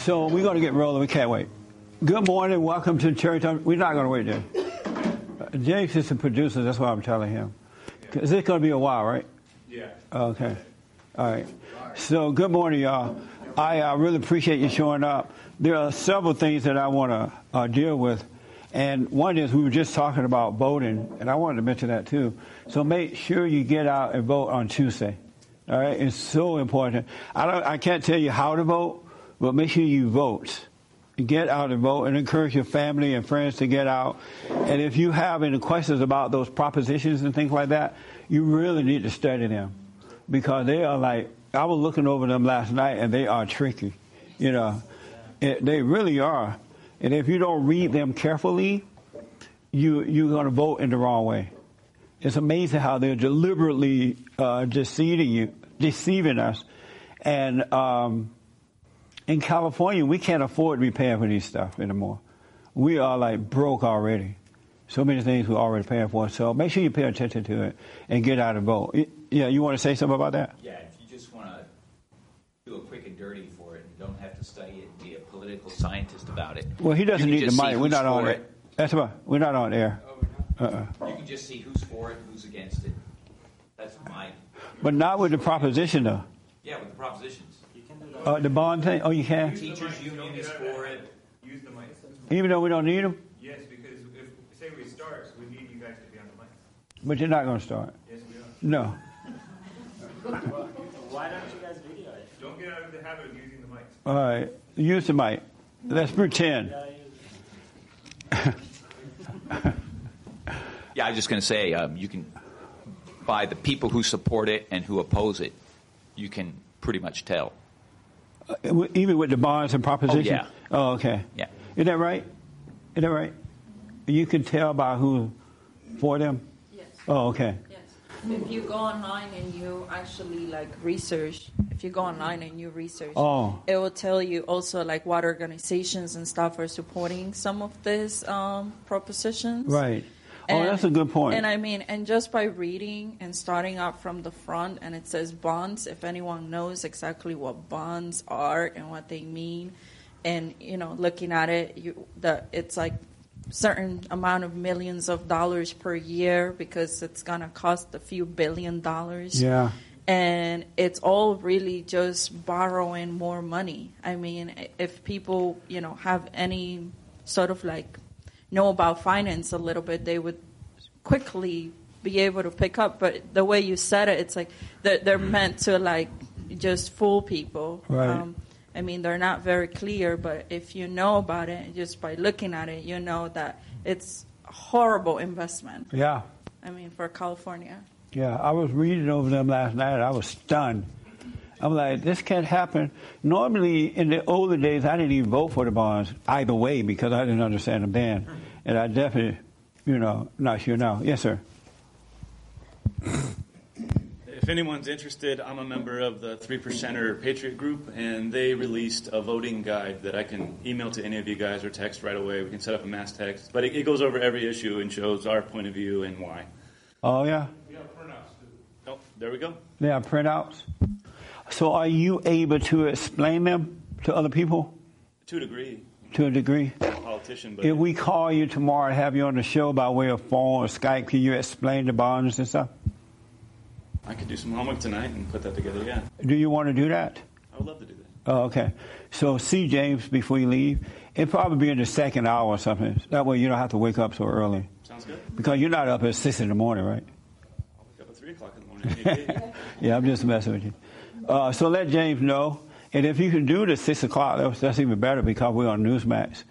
So we're going to get rolling. We can't wait. Good morning. Welcome to Church. We're not going to wait there. Uh, James is the producer. That's why I'm telling him. Is it's going to be a while, right? Yeah. Okay. All right. So good morning, y'all. I uh, really appreciate you showing up. There are several things that I want to uh, deal with. And one is we were just talking about voting, and I wanted to mention that too. So make sure you get out and vote on Tuesday. All right, it's so important. I don't, I can't tell you how to vote, but make sure you vote. Get out and vote, and encourage your family and friends to get out. And if you have any questions about those propositions and things like that, you really need to study them because they are like I was looking over them last night, and they are tricky. You know, it, they really are. And if you don't read them carefully, you you're going to vote in the wrong way. It's amazing how they're deliberately uh, deceiving you, deceiving us. And um, in California, we can't afford to be paying for these stuff anymore. We are like broke already. So many things we're already paying for. So make sure you pay attention to it and get out and vote. Yeah, you want to say something about that? Yeah, if you just want to do a quick and dirty for it and don't have to study it and be a political scientist about it. Well, he doesn't need the mic. We're not on it. That's right. We're not on air. Oh, uh-uh. You can just see who's for it, and who's against it. That's my. But not with the proposition, though. Yeah, with the propositions. Uh, the bond thing? Oh, you can? Teachers union is for it. Use the mic. Even though we don't need them? Yes, because if say we start, we need you guys to be on the mic. But you're not going to start. Yes, we are. No. Why don't you guys video it? Don't get out of the habit of using the mics. All right. Use the mic. Let's pretend. Yeah, I was just going to say um, you can, by the people who support it and who oppose it, you can pretty much tell. Even with the bonds and propositions? yeah. Oh, okay. Yeah. Is that right? Is that right? You can tell by who for them? Yes. Oh, okay. Yes. If you go online and you actually like research, if you go online and you research, Oh. it will tell you also like what organizations and stuff are supporting some of these um, propositions. Right. Oh, that's a good point. And I mean, and just by reading and starting out from the front, and it says bonds. If anyone knows exactly what bonds are and what they mean, and you know, looking at it, you the it's like certain amount of millions of dollars per year because it's gonna cost a few billion dollars. Yeah. And it's all really just borrowing more money. I mean, if people, you know, have any sort of like know about finance a little bit, they would quickly be able to pick up. But the way you said it, it's like they're, they're meant to like just fool people. Um, I mean, they're not very clear, but if you know about it, just by looking at it, you know that it's a horrible investment. Yeah. I mean, for California. Yeah. I was reading over them last night. I was stunned. I'm like, this can't happen. Normally, in the older days, I didn't even vote for the bonds either way because I didn't understand them then. And I definitely, you know, not sure now. Yes, sir. If anyone's interested, I'm a member of the Three Percenter Patriot Group, and they released a voting guide that I can email to any of you guys or text right away. We can set up a mass text, but it, it goes over every issue and shows our point of view and why. Oh, yeah. We have printouts. Oh, there we go. They have printouts. So are you able to explain them to other people To a degree, to a degree? I'm a politician, but If we call you tomorrow and have you on the show by way of phone or Skype, can you explain the bonds and stuff? I could do some homework tonight and put that together. Yeah, Do you want to do that? I would love to do that. Oh, okay. So see James before you leave. It'll probably be in the second hour or something. That way you don't have to wake up so early. Sounds good. Because you're not up at 6 in the morning, right? I'll wake up at three o'clock in the morning. Yeah, I'm just messing with you. Uh, so let James know. And if you can do the 6 o'clock, that's, that's even better because we're on Newsmax.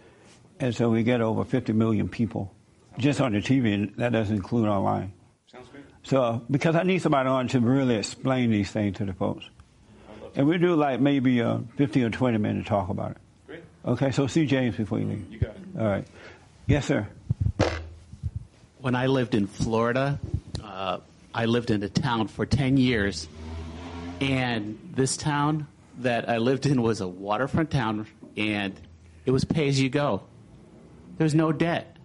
And so we get over 50 million people just on the TV, and that doesn't include online. Sounds great. So, uh, because I need somebody on to really explain these things to the folks. I'd love to. And we do like maybe uh, 15 or 20 minutes to talk about it. Great. Okay, so see James before you leave. You got it. All right. Yes, sir. When I lived in Florida, uh, I lived in a town for 10 years. And this town that I lived in was a waterfront town, and it was pay as you go. There's no debt.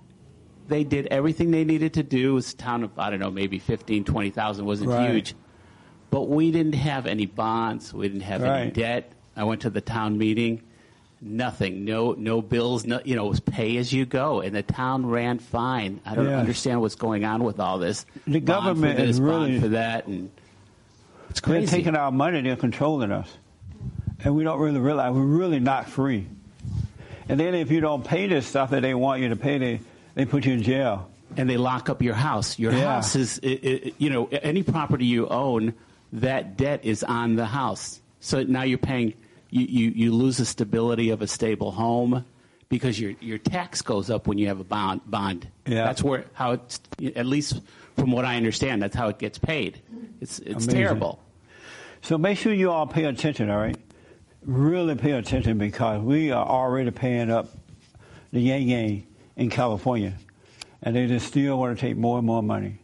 They did everything they needed to do. It was a town of, I don't know, maybe 15, 20,000, wasn't Right. huge. But we didn't have any bonds. We didn't have any debt. I went to the town meeting. nothing, no no bills, no you know, it was pay as you go, and the town ran fine. I don't Yeah. understand what's going on with all this. The Bond government for this, is really- for that, and it's They're taking our money. They're controlling us, and we don't really realize we're really not free. And then if you don't pay this stuff that they want you to pay, they they put you in jail. and they lock up your house. Your Yeah. house is, i i you know, any property you own, that debt is on the house. So now you're paying, you, you, you lose the stability of a stable home because your your tax goes up when you have a bond. Bond. Yeah. That's where how it's at least from what I understand, that's how it gets paid. It's it's Amazing. terrible. So make sure you all pay attention, all right? Really pay attention because we are already paying up the yang yang in California, and they just still want to take more and more money.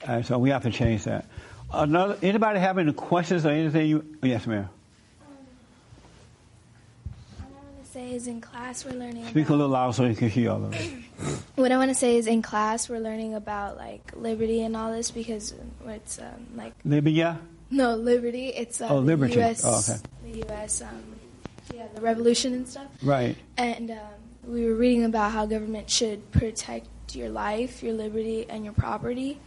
And so we have to change that. Another, anybody have any questions or anything? You, yes, ma'am. What I want to say is in class we're learning. Speak a about, little louder so you can hear all of it. What I want to say is in class we're learning about like liberty and all this because it's um, like Libya? No liberty. It's uh, Oh, the. U.S. Oh, okay. The U.S. Um, yeah, the revolution and stuff. Right. And um, we were reading about how government should protect your life, your liberty, and your property.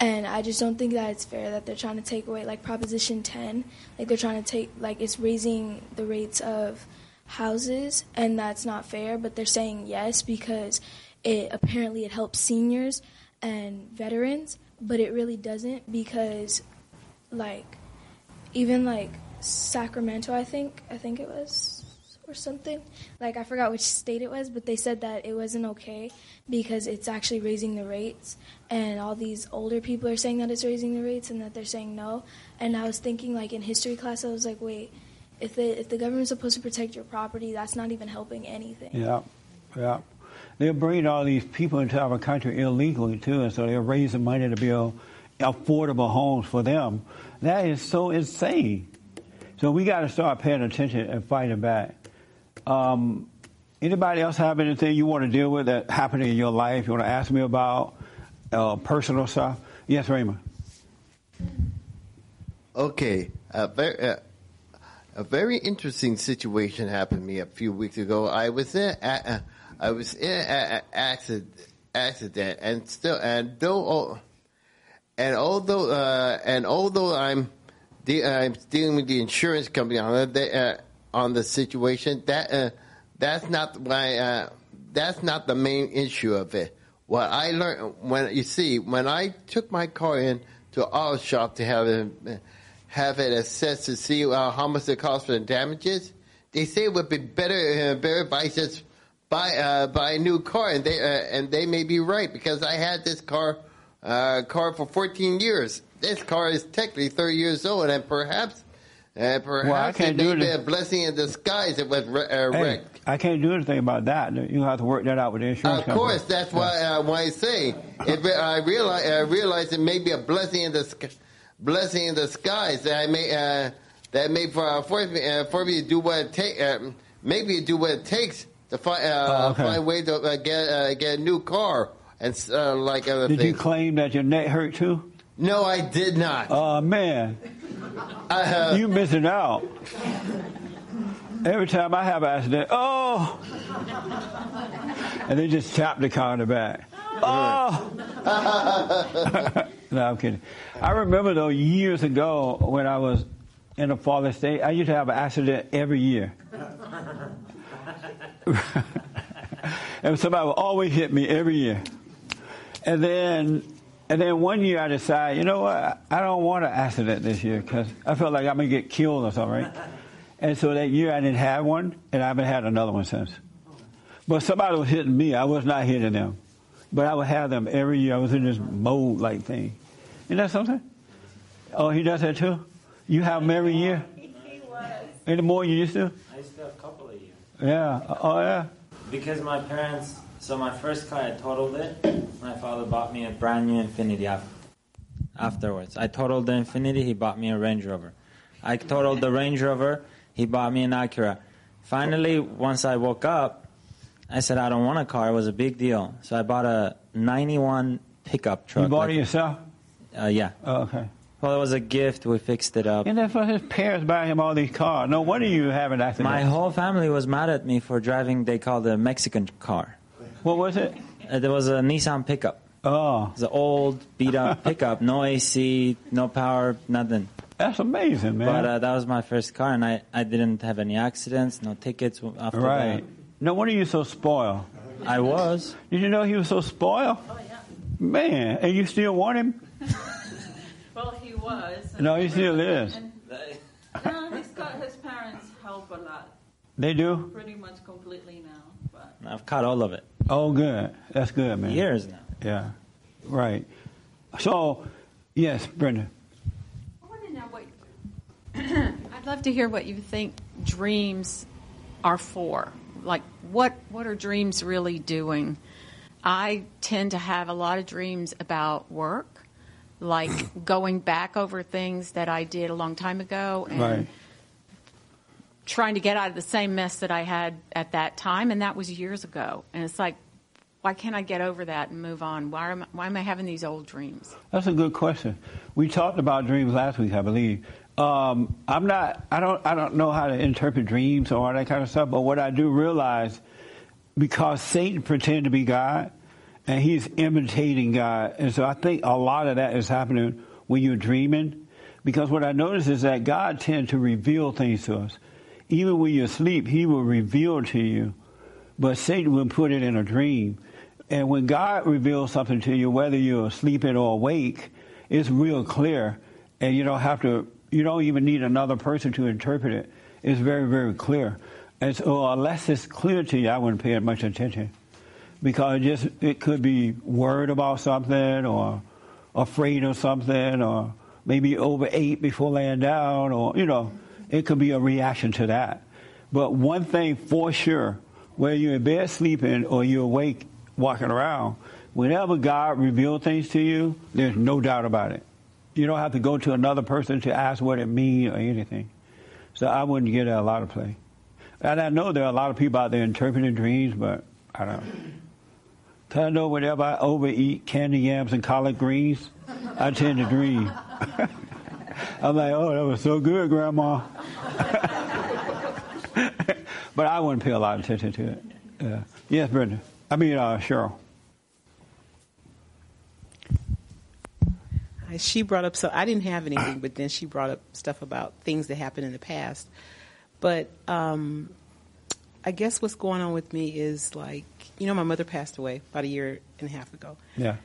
And I just don't think that it's fair that they're trying to take away, like Proposition 10, like they're trying to take, like it's raising the rates of houses, and that's not fair. But they're saying yes because it apparently it helps seniors and veterans, but it really doesn't because, like, even like Sacramento, I think, I think it was, or something. Like I forgot which state it was, but they said that it wasn't okay because it's actually raising the rates, and all these older people are saying that it's raising the rates, and that they're saying no. And I was thinking, like in history class, I was like, wait, if the if the government's supposed to protect your property, that's not even helping anything. Yeah, yeah. They're bringing all these people into our country illegally too, and so they're raising the money to build affordable homes for them. That is so insane. So we got to start paying attention and fighting back. Um, anybody else have anything you want to deal with that happened in your life? You want to ask me about uh, personal stuff? Yes, Raymond. Okay, a very, uh, a very interesting situation happened to me a few weeks ago. I was in, a, uh, I was in an accident, accident, and still, and though, and although, uh, and although I'm, de- I'm dealing with the insurance company on the uh, on the situation, that uh, that's not my, uh, that's not the main issue of it. What I learned when you see when I took my car in to auto shop to have it have it assessed to see uh, how much it costs for the damages, they say it would be better better if I just buy uh, buy a new car, and they uh, and they may be right because I had this car uh, car for 14 years. This car is technically 30 years old, and perhaps uh, perhaps can't it do may be a blessing in disguise. It was uh, Hey, wrecked. I can't do anything about that. You have to work that out with the insurance Of company. course, that's why uh, why I say if I realize I realize it may be a blessing in the sk- blessing in disguise that I may uh, that may for for me uh, for me to do what it take uh, maybe do what it takes to find uh, Oh, okay. find a way to uh, get uh, get a new car and uh, like other Did you claim that your neck hurt too? no, I did not. Oh man, I, uh, you missing out. Every time I have an accident, oh, and they just tap the car in the back. Oh, no, I'm kidding. I remember though years ago when I was in a father state, I used to have an accident every year. and somebody would always hit me every year. And then, and then one year I decided, you know what? I don't want an accident this year because I felt like I'm gonna get killed or something, right? And so that year I didn't have one, and I haven't had another one since. But somebody was hitting me. I was not hitting them, but I would have them every year. I was in this mode like thing. Isn't that something? Oh, he does that too. You have them every year. He was. Any more you used to? I used to have a couple of years. Yeah. Oh yeah. Because my parents, so my first car, I totaled it. My father bought me a brand new Infiniti af- afterwards. I totaled the Infiniti, he bought me a Range Rover. I totaled the Range Rover, he bought me an Acura. Finally, once I woke up, I said, I don't want a car. It was a big deal. So I bought a 91 pickup truck. You bought it like- yourself? Uh, yeah. Oh, okay. Well, it was a gift. We fixed it up. And that's why his parents buy him all these cars. No wonder you have an accident. My whole family was mad at me for driving. They called a Mexican car. What was it? Uh, there was a Nissan pickup. Oh, It's an old, beat up pickup. No AC, no power, nothing. that's amazing, man. But uh, that was my first car, and I, I didn't have any accidents, no tickets after right. No wonder you're so spoiled. I was. Did you know he was so spoiled? Oh yeah. Man, and you still want him? Well, he was. No, he still is. And, no, he's got his parents help a lot, They do? pretty much completely now. But I've caught all of it. Oh, good. That's good, man. Years now. Yeah, right. So, yes, Brenda. I want to know what. I'd love to hear what you think dreams are for. Like, what what are dreams really doing? I tend to have a lot of dreams about work, like going back over things that I did a long time ago and Right. Trying to get out of the same mess that I had at that time, and that was years ago. And it's like, why can't I get over that and move on? Why am I, why am I having these old dreams? That's a good question. We talked about dreams last week, I believe. Um, I'm not. I don't. I don't know how to interpret dreams or all that kind of stuff. But what I do realize, because Satan pretended to be God, and he's imitating God, and so I think a lot of that is happening when you're dreaming. Because what I notice is that God tends to reveal things to us. Even when you're asleep, He will reveal to you, but Satan will put it in a dream. And when God reveals something to you, whether you're sleeping or awake, it's real clear, and you don't have to. You don't even need another person to interpret it. It's very, very clear. And so, unless it's clear to you, I wouldn't pay much attention, because it just it could be worried about something, or afraid of something, or maybe overate before laying down, or you know, it could be a reaction to that. But one thing for sure, whether you're in bed sleeping or you're awake walking around, whenever God reveals things to you, there's no doubt about it. You don't have to go to another person to ask what it means or anything. So I wouldn't get a lot of play. And I know there are a lot of people out there interpreting dreams, but I don't. Cause I know whenever I overeat candy yams and collard greens, I tend to dream. I'm like, oh, that was so good, Grandma. but I wouldn't pay a lot of attention to it. Uh, yes, Brenda. I mean, uh, Cheryl. She brought up so I didn't have anything, but then she brought up stuff about things that happened in the past. But um, I guess what's going on with me is like you know my mother passed away about a year and a half ago, Yeah.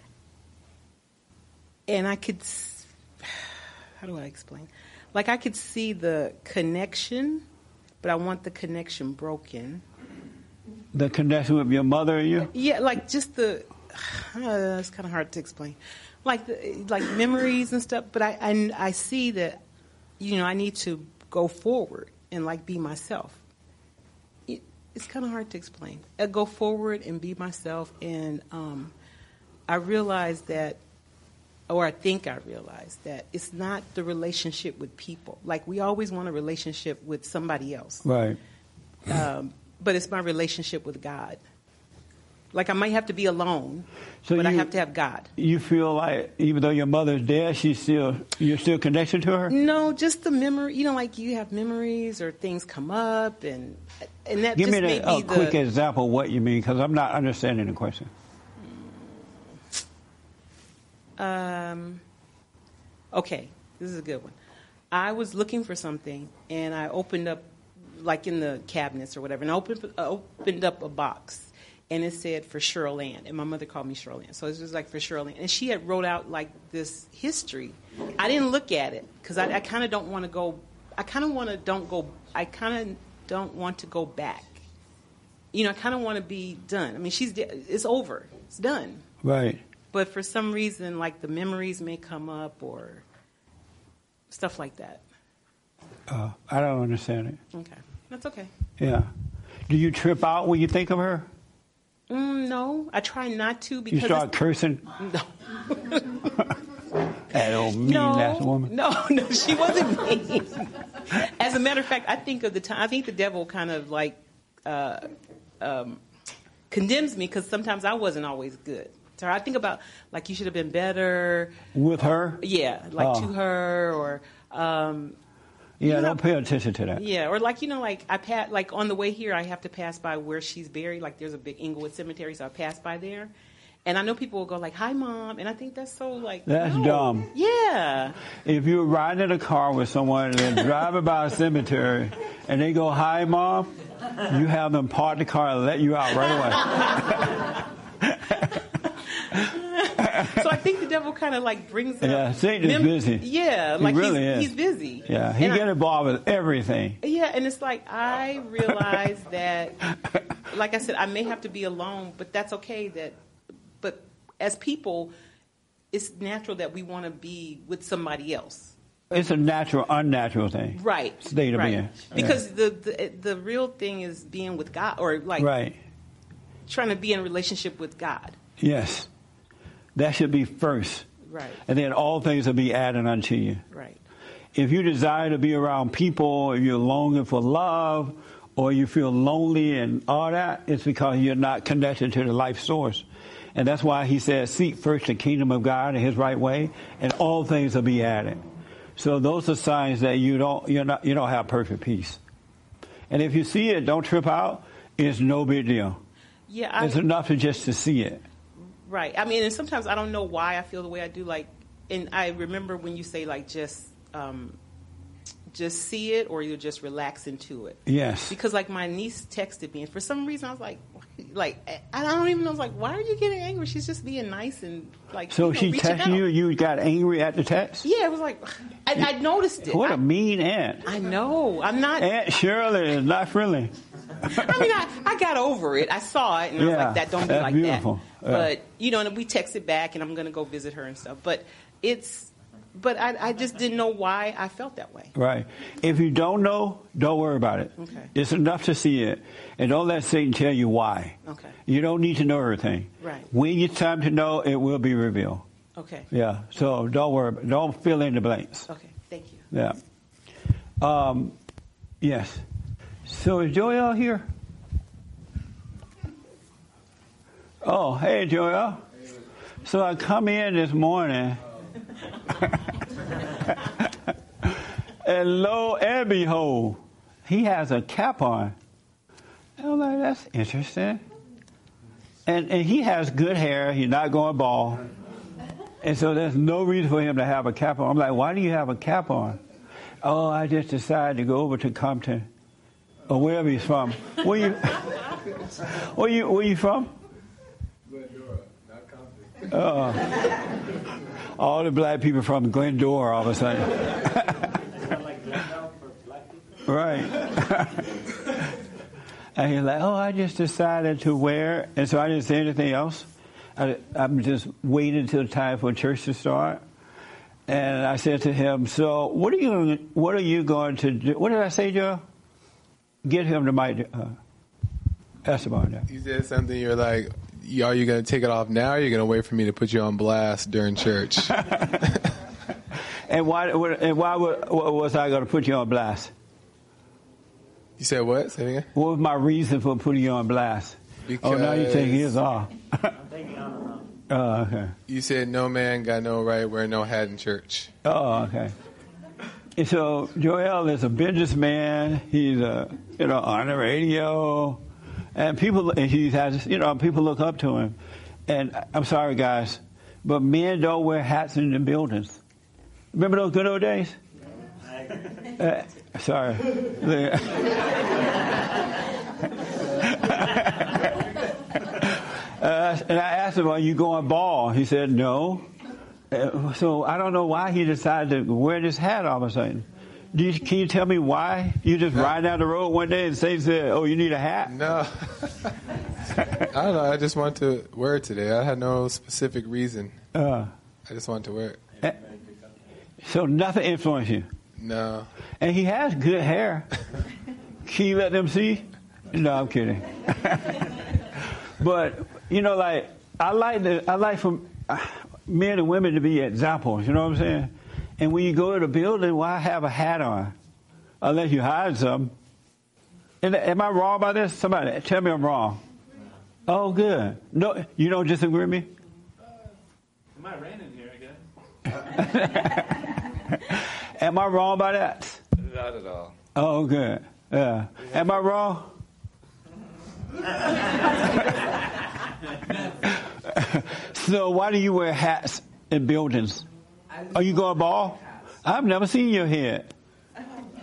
and I could how do I explain? Like I could see the connection, but I want the connection broken. The connection with your mother and you? Yeah, like just the. Uh, it's kind of hard to explain, like the, like memories and stuff. But I, I I see that, you know, I need to go forward and like be myself. It, it's kind of hard to explain. I go forward and be myself, and um, I realize that, or I think I realize that it's not the relationship with people. Like we always want a relationship with somebody else Right. um, but it's my relationship with God. Like I might have to be alone, So but I you- have to have God. You feel like even though your mother's dead, she's still you're still connected to her. No, just the memory. You know, like you have memories or things come up, and and that Give me the, a the. quick example of what you mean, because I'm not understanding the question. Um, okay, this is a good one. I was looking for something, and I opened up, like in the cabinets or whatever, and I opened, uh, opened up a box, and it said for Cheryl Ann, and my mother called me Cheryl Ann, so it was like for Cheryl Ann, and she had wrote out like this history. I didn't look at it because I, I kind of don't want to go. I kind of want to don't go. I kind of don't want to go back. You know, I kind of want to be done. I mean, she's it's over. It's done Right. But for some reason like the memories may come up or stuff like that Uh, I don't understand it. okay that's okay Yeah. Do you trip out when you think of her? mm, no i try not to because You start cursing. no That old mean no, ass woman. no, no, she wasn't mean. As a matter of fact, I think of the time. I think the devil kind of like uh, um, condemns me because sometimes I wasn't always good. To her. I think about like you should have been better. With her? Yeah, like Oh. to her or. Um, Yeah, don't pay attention to that. yeah, or like you know, like I pat like on the way here, I have to pass by where she's buried. Like there's a big Inglewood cemetery, so I pass by there, and I know people will go like, "Hi, mom," and I think that's so like That's no. dumb. Yeah, If you're riding in a car with someone and they're driving by a cemetery and they go, Hi, mom, you have them park the car and let you out right away. I think the devil kind of like brings up. Yeah, Satan is busy. Yeah, He like really he's, is. he's busy. Yeah, he And I- get involved with everything. Yeah, and it's like I realize that, like I said, I may have to be alone, but that's okay. That, but as people, it's natural that we want to be with somebody else. It's a natural, unnatural thing. Right. State of right. being. Because the, the the real thing is being with God, or like Right. trying to be in relationship with God. Yes. That should be first. Right. And then all things will be added unto you. Right. If you desire to be around people, if you're longing for love, or you feel lonely and all that, it's because you're not connected to the life source. And that's why he says, seek first the kingdom of God and his right way, and all things will be added. So those are signs that you don't, you're not, you don't have perfect peace. And if you see it, don't trip out. It's no big deal. Yeah. I, It's enough to just to see it. Right. I mean, and sometimes I don't know why I feel the way I do. Like, and I remember when you say like just, um, just see it, or you just relax into it. Yes. Because like my niece texted me, and for some reason I was like, like I don't even know. I was like, why are you getting angry? She's just being nice and like. So you know, she texted you, you got angry at the text? Yeah, it was like I, I noticed it. What I, a mean aunt. I know. I'm not. Aunt Shirley is not friendly. I mean, I, I got over it. I saw it, and I was like, "That don't be like beautiful. that." Yeah. But you know, and we texted back, and I'm going to go visit her and stuff. But it's, but I, I just didn't know why I felt that way. Right. If you don't know, don't worry about it. Okay. It's enough to see it. And don't let Satan tell you why. Okay. You don't need to know everything. Right. When it's time to know, it will be revealed. Okay. Yeah. So don't worry. Don't fill in the blanks. Okay. Thank you. Yeah. Um, yes. So is Joel here? Oh, hey, Joel. So I come in this morning, and lo and behold, he has a cap on. I'm like, that's interesting. And, and he has good hair. He's not going bald. And so there's no reason for him to have a cap on. I'm like, why do you have a cap on? Oh, I just decided to go over to Compton or wherever he's from. Where you? where you? Where you from? Glendora, not Uh, all the black people from Glendora all of a sudden. right. and he's like, oh, I just decided to wear, and so I didn't say anything else. I, I'm just waiting until the time for church to start. And I said to him, "So, what are you? What are you going to do? What did I say, Joe? Get him to my uh, Esteban. You said something. You're like, "Are you going to take it off now? or Are you going to wait for me to put you on blast during church?" And why? And why would- was I going to put you on blast? you said what? Say it again. What was my reason for putting you on blast? oh, now you take his off. oh, okay. You said no man got no right wear no hat in church. Oh, okay. And so Joel is a businessman. He's a you know on the radio, and people and he has you know people look up to him. And I'm sorry, guys, but men don't wear hats in the buildings. Remember those good old days? Uh, sorry. Uh, and I asked him, "Are you going ball?" He said, "No." So I don't know why he decided to wear this hat all of a sudden. Do you, can you tell me why? You just ride down the road one day and say, said, "Oh, you need a hat." No. I don't know. I just wanted to wear it today. I had no specific reason. Uh, I just wanted to wear it. eh, so nothing influenced you. No. And he has good hair. Can you let them see? No, I'm kidding. but you know, like I like the I like uh, men and women to be examples. You know what I'm saying? And when you go to the building, why have a hat on? Unless you hide some. And am I wrong about this? Somebody tell me I'm wrong. Oh, good. No, you don't disagree with me? Am I in here, again? Am I wrong by that? Not at all. Oh, good. Yeah. Am I wrong? so why do you wear hats in buildings? Are you going ball? I've never seen your head.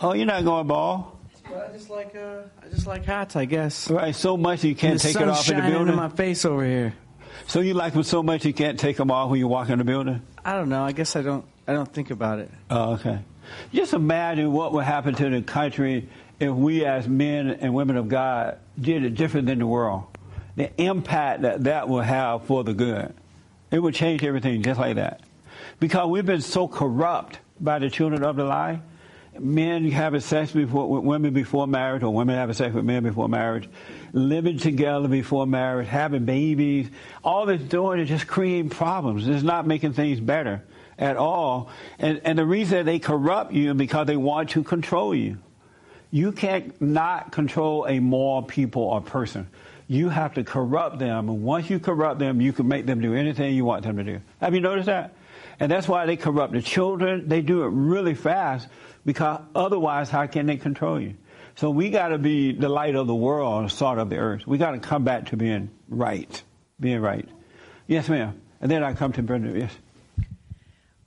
Oh, you're not going ball. Well, I just like uh, I just like hats, I guess. Right, so much you can't take it off in the building. my face over here. So you like them so much you can't take them off when you walk in the building? I don't know. I guess I don't. I don't think about it. Oh, okay. Just imagine what would happen to the country if we, as men and women of God, did it different than the world. The impact that that will have for the good. It will change everything just like that. Because we've been so corrupt by the children of the lie. Men having sex before, with women before marriage, or women having sex with men before marriage, living together before marriage, having babies. All it's doing is just creating problems. It's not making things better at all. And, and the reason they corrupt you is because they want to control you. You can't not control a moral people or person. You have to corrupt them. And once you corrupt them, you can make them do anything you want them to do. Have you noticed that? And that's why they corrupt the children. They do it really fast because otherwise, how can they control you? So we got to be the light of the world and salt of the earth. We got to come back to being right. Being right. Yes, ma'am. And then I come to Brenda. Yes.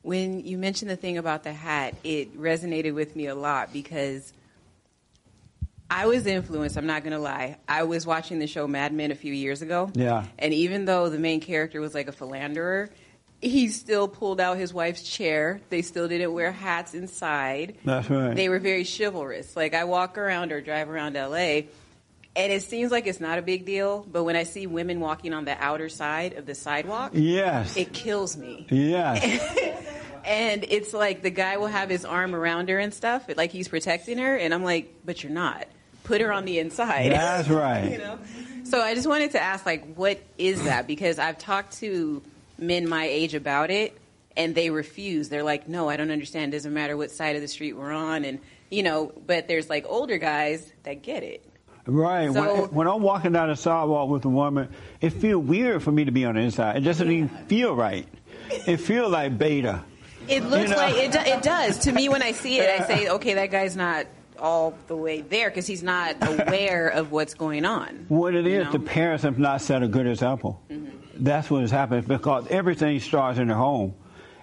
When you mentioned the thing about the hat, it resonated with me a lot because I was influenced, I'm not to lie. I was watching the show Mad Men a few years ago. Yeah. And even though the main character was like a philanderer, he still pulled out his wife's chair. They still didn't wear hats inside. That's right. They were very chivalrous. Like I walk around or drive around LA and it seems like it's not a big deal, but when I see women walking on the outer side of the sidewalk, Yes. it kills me. Yes. And it's like the guy will have his arm around her and stuff, like he's protecting her, and I'm like, but you're not. Put her on the inside. That's right. you know? So I just wanted to ask, like, what is that? Because I've talked to men my age about it, and they refuse. They're like, no, I don't understand. It doesn't matter what side of the street we're on, and you know. But there's like older guys that get it. Right. So- when, when I'm walking down the sidewalk with a woman, it feels weird for me to be on the inside. It doesn't even feel right. It feels like beta. It looks know? like it. Do, it does to me when I see it. I say, okay, that guy's not all the way there because he's not aware of what's going on. What it is, know? the parents have not set a good example. Mm-hmm. That's what has happened because everything starts in the home.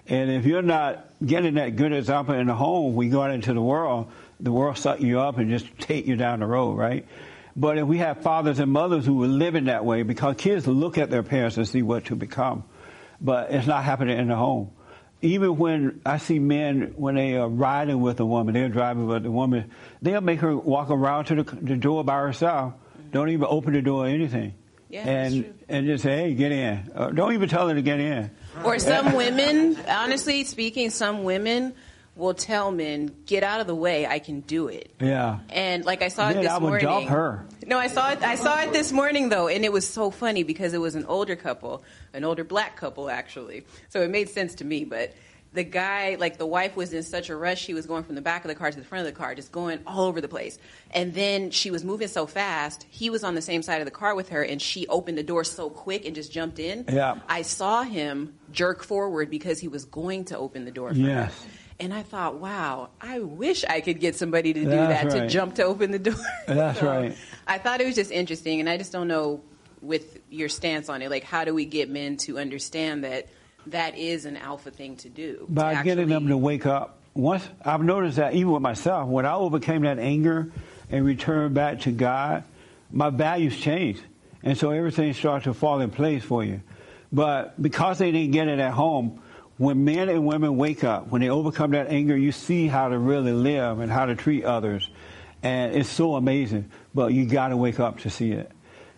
And if you're not getting that good example in the home, we go out into the world, the world suck you up and just take you down the road, right? But if we have fathers and mothers who are living that way, because kids look at their parents and see what to become, but it's not happening in the home. Even when I see men, when they are riding with a woman, they're driving with a woman, they'll make her walk around to the, the door by herself. Don't even open the door or anything. Yeah, and and just say, hey, get in. Uh, don't even tell her to get in. Or some women, honestly speaking, some women will tell men, "Get out of the way. I can do it." Yeah. And like I saw it Then this I would morning. dump her. No, I saw it. I saw it this morning though, and it was so funny because it was an older couple, an older black couple actually. So it made sense to me. But the guy, like the wife, was in such a rush. She was going from the back of the car to the front of the car, just going all over the place. And then she was moving so fast. He was on the same side of the car with her, and she opened the door so quick and just jumped in. Yeah. I saw him jerk forward because he was going to open the door for Yes. her. And I thought, wow, I wish I could get somebody to do That's that to jump to open the door. That's So, right. I thought it was just interesting, and I just don't know with your stance on it. Like, how do we get men to understand that that is an alpha thing to do? by to getting them to wake up. Once I've noticed that even with myself, when I overcame that anger and returned back to God, my values changed, and so everything started to fall in place for you. But because they didn't get it at home, when men and women wake up, when they overcome that anger, you see how to really live and how to treat others, and it's so amazing. But you got to wake up to see it.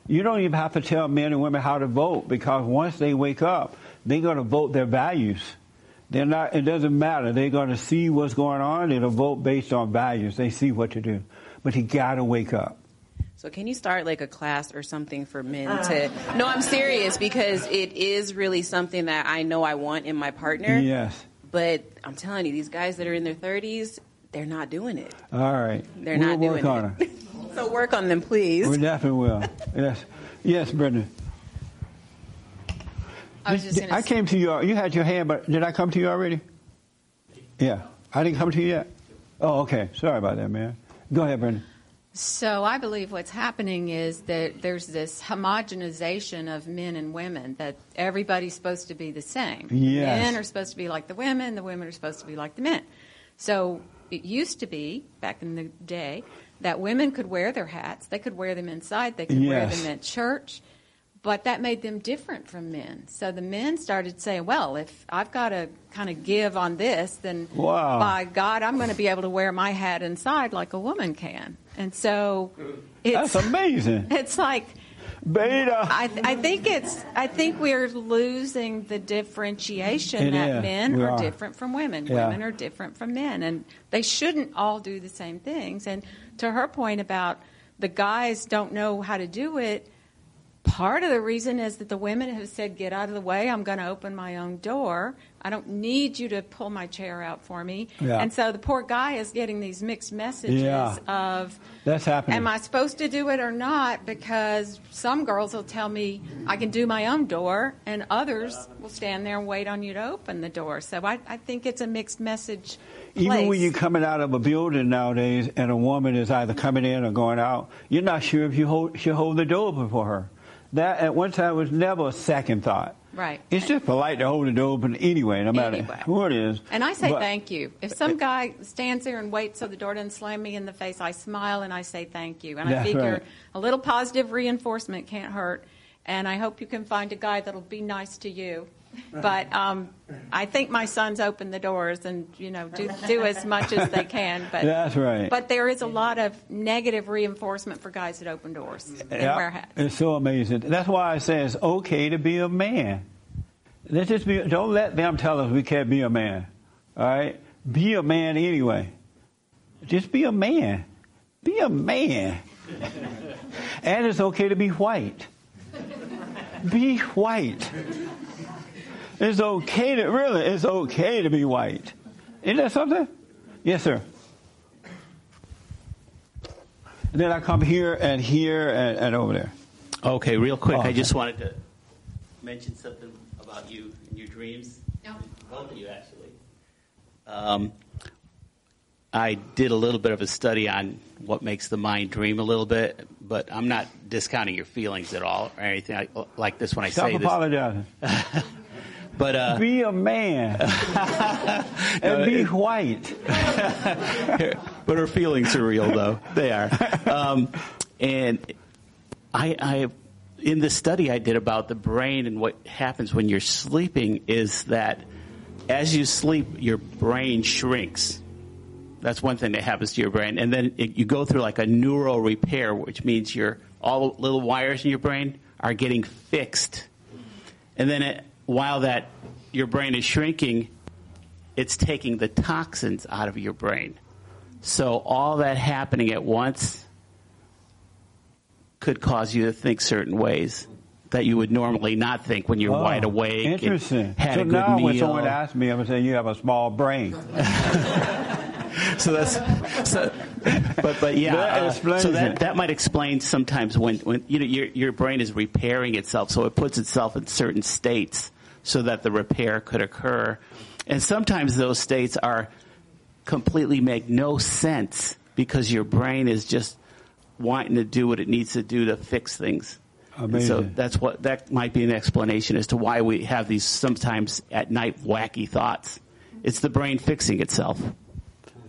You don't even have to tell men and women how to vote because once they wake up, they're going to vote their values. They're not. It doesn't matter. They're going to see what's going on. They'll vote based on values. They see what to do. But you got to wake up. So, can you start like a class or something for men uh. to? No, I'm serious because it is really something that I know I want in my partner. Yes. But I'm telling you, these guys that are in their 30s, they're not doing it. All right. They're we'll not work doing on it. So work on them, please. it. We definitely will. Yes. Yes, Brenda. I was just Did- gonna I came to you. You had your hand, but did I come to you already? Yeah, I didn't come to you yet. Oh, okay. Sorry about that, man. Go ahead, Brenda. So I believe what's happening is that there's this homogenization of men and women that everybody's supposed to be the same. Yes. Men are supposed to be like the women, the women are supposed to be like the men. So it used to be back in the day that women could wear their hats, they could wear them inside, they could wear them at church, but that made them different from men. So the men started saying, well, if I've got to kind of give on this, then Wow. by God, I'm going to be able to wear my hat inside like a woman can. And so it's That's amazing. It's like Beta. I, I think it's I think we're losing the differentiation It that is. men are, are. different from women. Yeah. Women are different from men, and they shouldn't all do the same things. And to her point about the guys don't know how to do it, part of the reason is that the women have said, "Get out of the way. I'm going to open my own door. I don't need you to pull my chair out for me." Yeah. And so the poor guy is getting these mixed messages Yeah. of. That's happening. Am I supposed to do it or not? Because some girls will tell me I can do my own door, and others will stand there and wait on you to open the door. So I, I think it's a mixed message. Even when you're coming out of a building nowadays and a woman is either coming in or going out, you're not sure if you hold, should hold the door open for her. That at one time was never a second thought. Right. It's just polite to hold the door open anyway, no matter Anyway. who it is. And I say But- thank you. If some guy stands there and waits so the door doesn't slam me in the face, I smile and I say thank you. And I figure right. a little positive reinforcement can't hurt. And I hope you can find a guy that'll be nice to you. But um, I think my sons open the doors and you know do do as much as they can. But That's right. But there is a lot of negative reinforcement for guys that open doors and Yeah, wear hats. It's so amazing. That's why I say it's okay to be a man. Let's just be. Don't let them tell us we can't be a man. All right, be a man anyway. Just be a man. Be a man. and it's okay to be white. Be white. It's okay to really. It's okay to be white. Isn't that something? Yes, sir. And then I come here and here and, and over there. Okay, real quick, Oh, I just wanted to mention something about you and your dreams. No. Both of you, actually. Um, I did a little bit of a study on what makes the mind dream a little bit, but I'm not discounting your feelings at all or anything like, like this when I Stop say this. But uh, Be a man and be white. but her feelings are real, though. They are. Um, and I, I, in the study I did about the brain and what happens when you're sleeping is that as you sleep, your brain shrinks. That's one thing that happens to your brain, and then it, you go through like a neural repair, which means your all the little wires in your brain are getting fixed, and then it, while that your brain is shrinking, it's taking the toxins out of your brain. So all that happening at once could cause you to think certain ways that you would normally not think when you're Oh, wide awake. and Interesting. Had so a good now meal. when someone asks me, I'm going to say, you have a small brain. so that's so, but but yeah. That uh, explains so that that might explain sometimes when when you know your your brain is repairing itself, so it puts itself in certain states so that the repair could occur, and sometimes those states are completely make no sense because your brain is just wanting to do what it needs to do to fix things. So that's what that might be an explanation as to why we have these sometimes at night wacky thoughts. It's the brain fixing itself.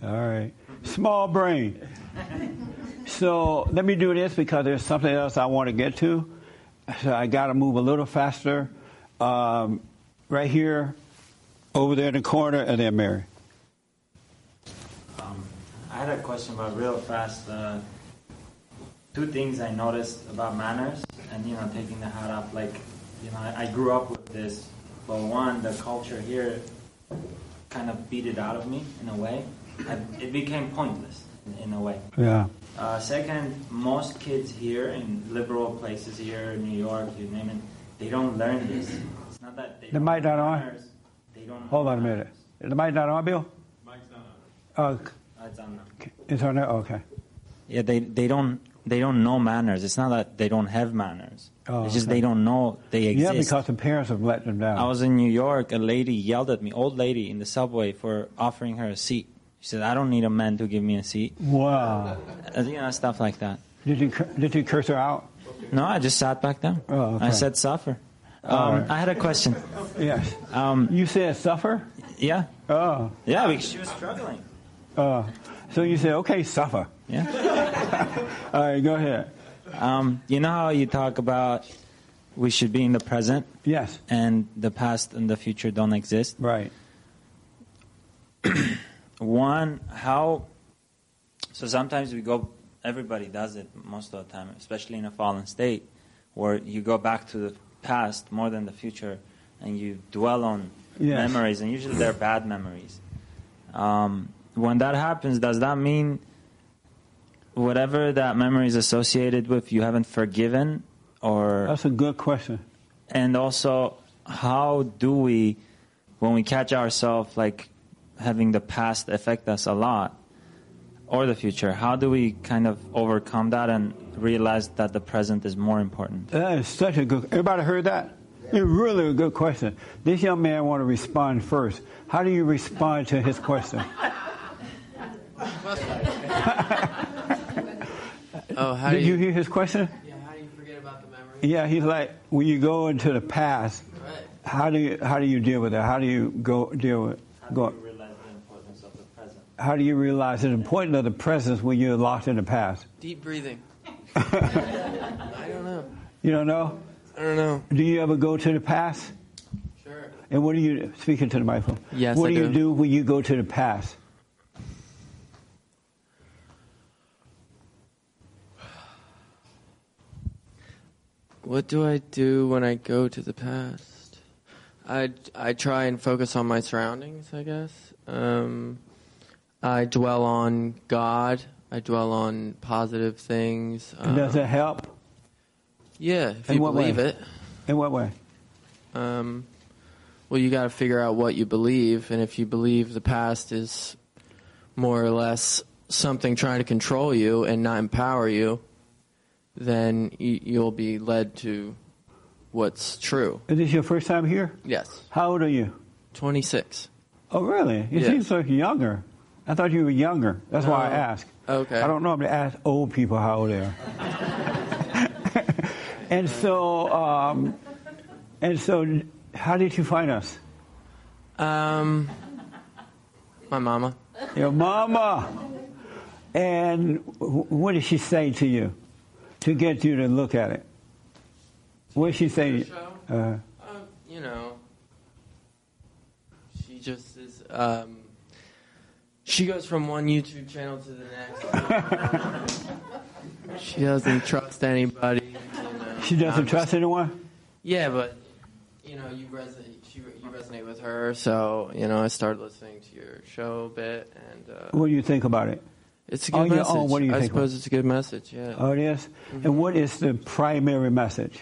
All right. Small brain. So let me do this because there's something else I want to get to. So I got to move a little faster. Um, right here, over there in the corner, and then Mary. Um, I had a question about real fast. Uh, two things I noticed about manners and you know taking the hat off. Like you know, I, I grew up with this, but one, the culture here kind of beat it out of me in a way. I, it became pointless in, in a way. Yeah. Uh, second, most kids here in liberal places here in New York, you name it, they don't learn this. It's not that they The mic not on? manners, they don't Hold on a minute. Is the mic not on, Bill? Mic's not on. Uh, It's on now. it's on there? Okay. Yeah, they, they don't they don't know manners. It's not that they don't have manners. Oh, it's just okay. they don't know they exist. Yeah, because the parents have let them down. I was in New York. A lady yelled at me, old lady in the subway, for offering her a seat. She said, "I don't need a man to give me a seat." Wow. Uh, you know, stuff like that. Did you did you curse her out? No, I just sat back down. Oh, okay. I said, "Suffer." Um, right. I had a question. Yes. Um, you said suffer? Yeah. Oh. Yeah, because she was struggling. Uh, so you said, okay, suffer. Yeah. All right, go ahead. Um, you know how you talk about we should be in the present? Yes. And the past and the future don't exist? Right. One, how. So sometimes we go, everybody does it most of the time, especially in a fallen state, where you go back to the past more than the future and you dwell on Yes. memories, and usually they're bad memories. Um, when that happens, does that mean whatever that memory is associated with, you haven't forgiven, or That's a good question. and also how do we when we catch ourselves like having the past affect us a lot or the future how do we kind of overcome that and realize that the present is more important That is such a good. Everybody heard that? It's really a good question. This young man want to respond first. How do you respond to his question? Oh, how Did do you you? hear his question? Yeah, how do you forget about the memory? Yeah, he's like, when you go into the past, Right. how do you how do you deal with that? How do you go deal with go? realize the importance of the present How do you realize the importance of the presence when you're locked in the past? Deep breathing. I don't know. You don't know? I don't know. Do you ever go to the past? Sure. And what do you speaking to the microphone? Yes, What I do you do. do when you go to the past? What do I do when I go to the past? I, I try and focus on my surroundings, I guess. Um, I dwell on God. I dwell on positive things. And does it help? yeah, if In you what believe way? it. In what way? Um, well, you got to figure out what you believe, and if you believe the past is more or less something trying to control you and not empower you, then you, you'll be led to what's true. Is this your first time here? Yes, How old are you? twenty six. Oh, really? You Yeah. seem so younger. I thought you were younger. That's why I No. asked. Okay. I don't normally ask old people how old they are. and so, um, and so, how did you find us? Um, my mama. Your mama. And wh- what did she say to you to get you to look at it? What did she say? Uh, Um, you know, she just is. Um, she goes from one YouTube channel to the next. she doesn't trust anybody. She doesn't Um, trust anyone? Yeah, but you know, you resonate. She, you resonate with her, so you know, I started listening to your show a bit, and uh, What do you think about it? it's a good On your message. own, what do you I think about suppose it's a good message. Yeah, Oh, it is? And what is the primary message?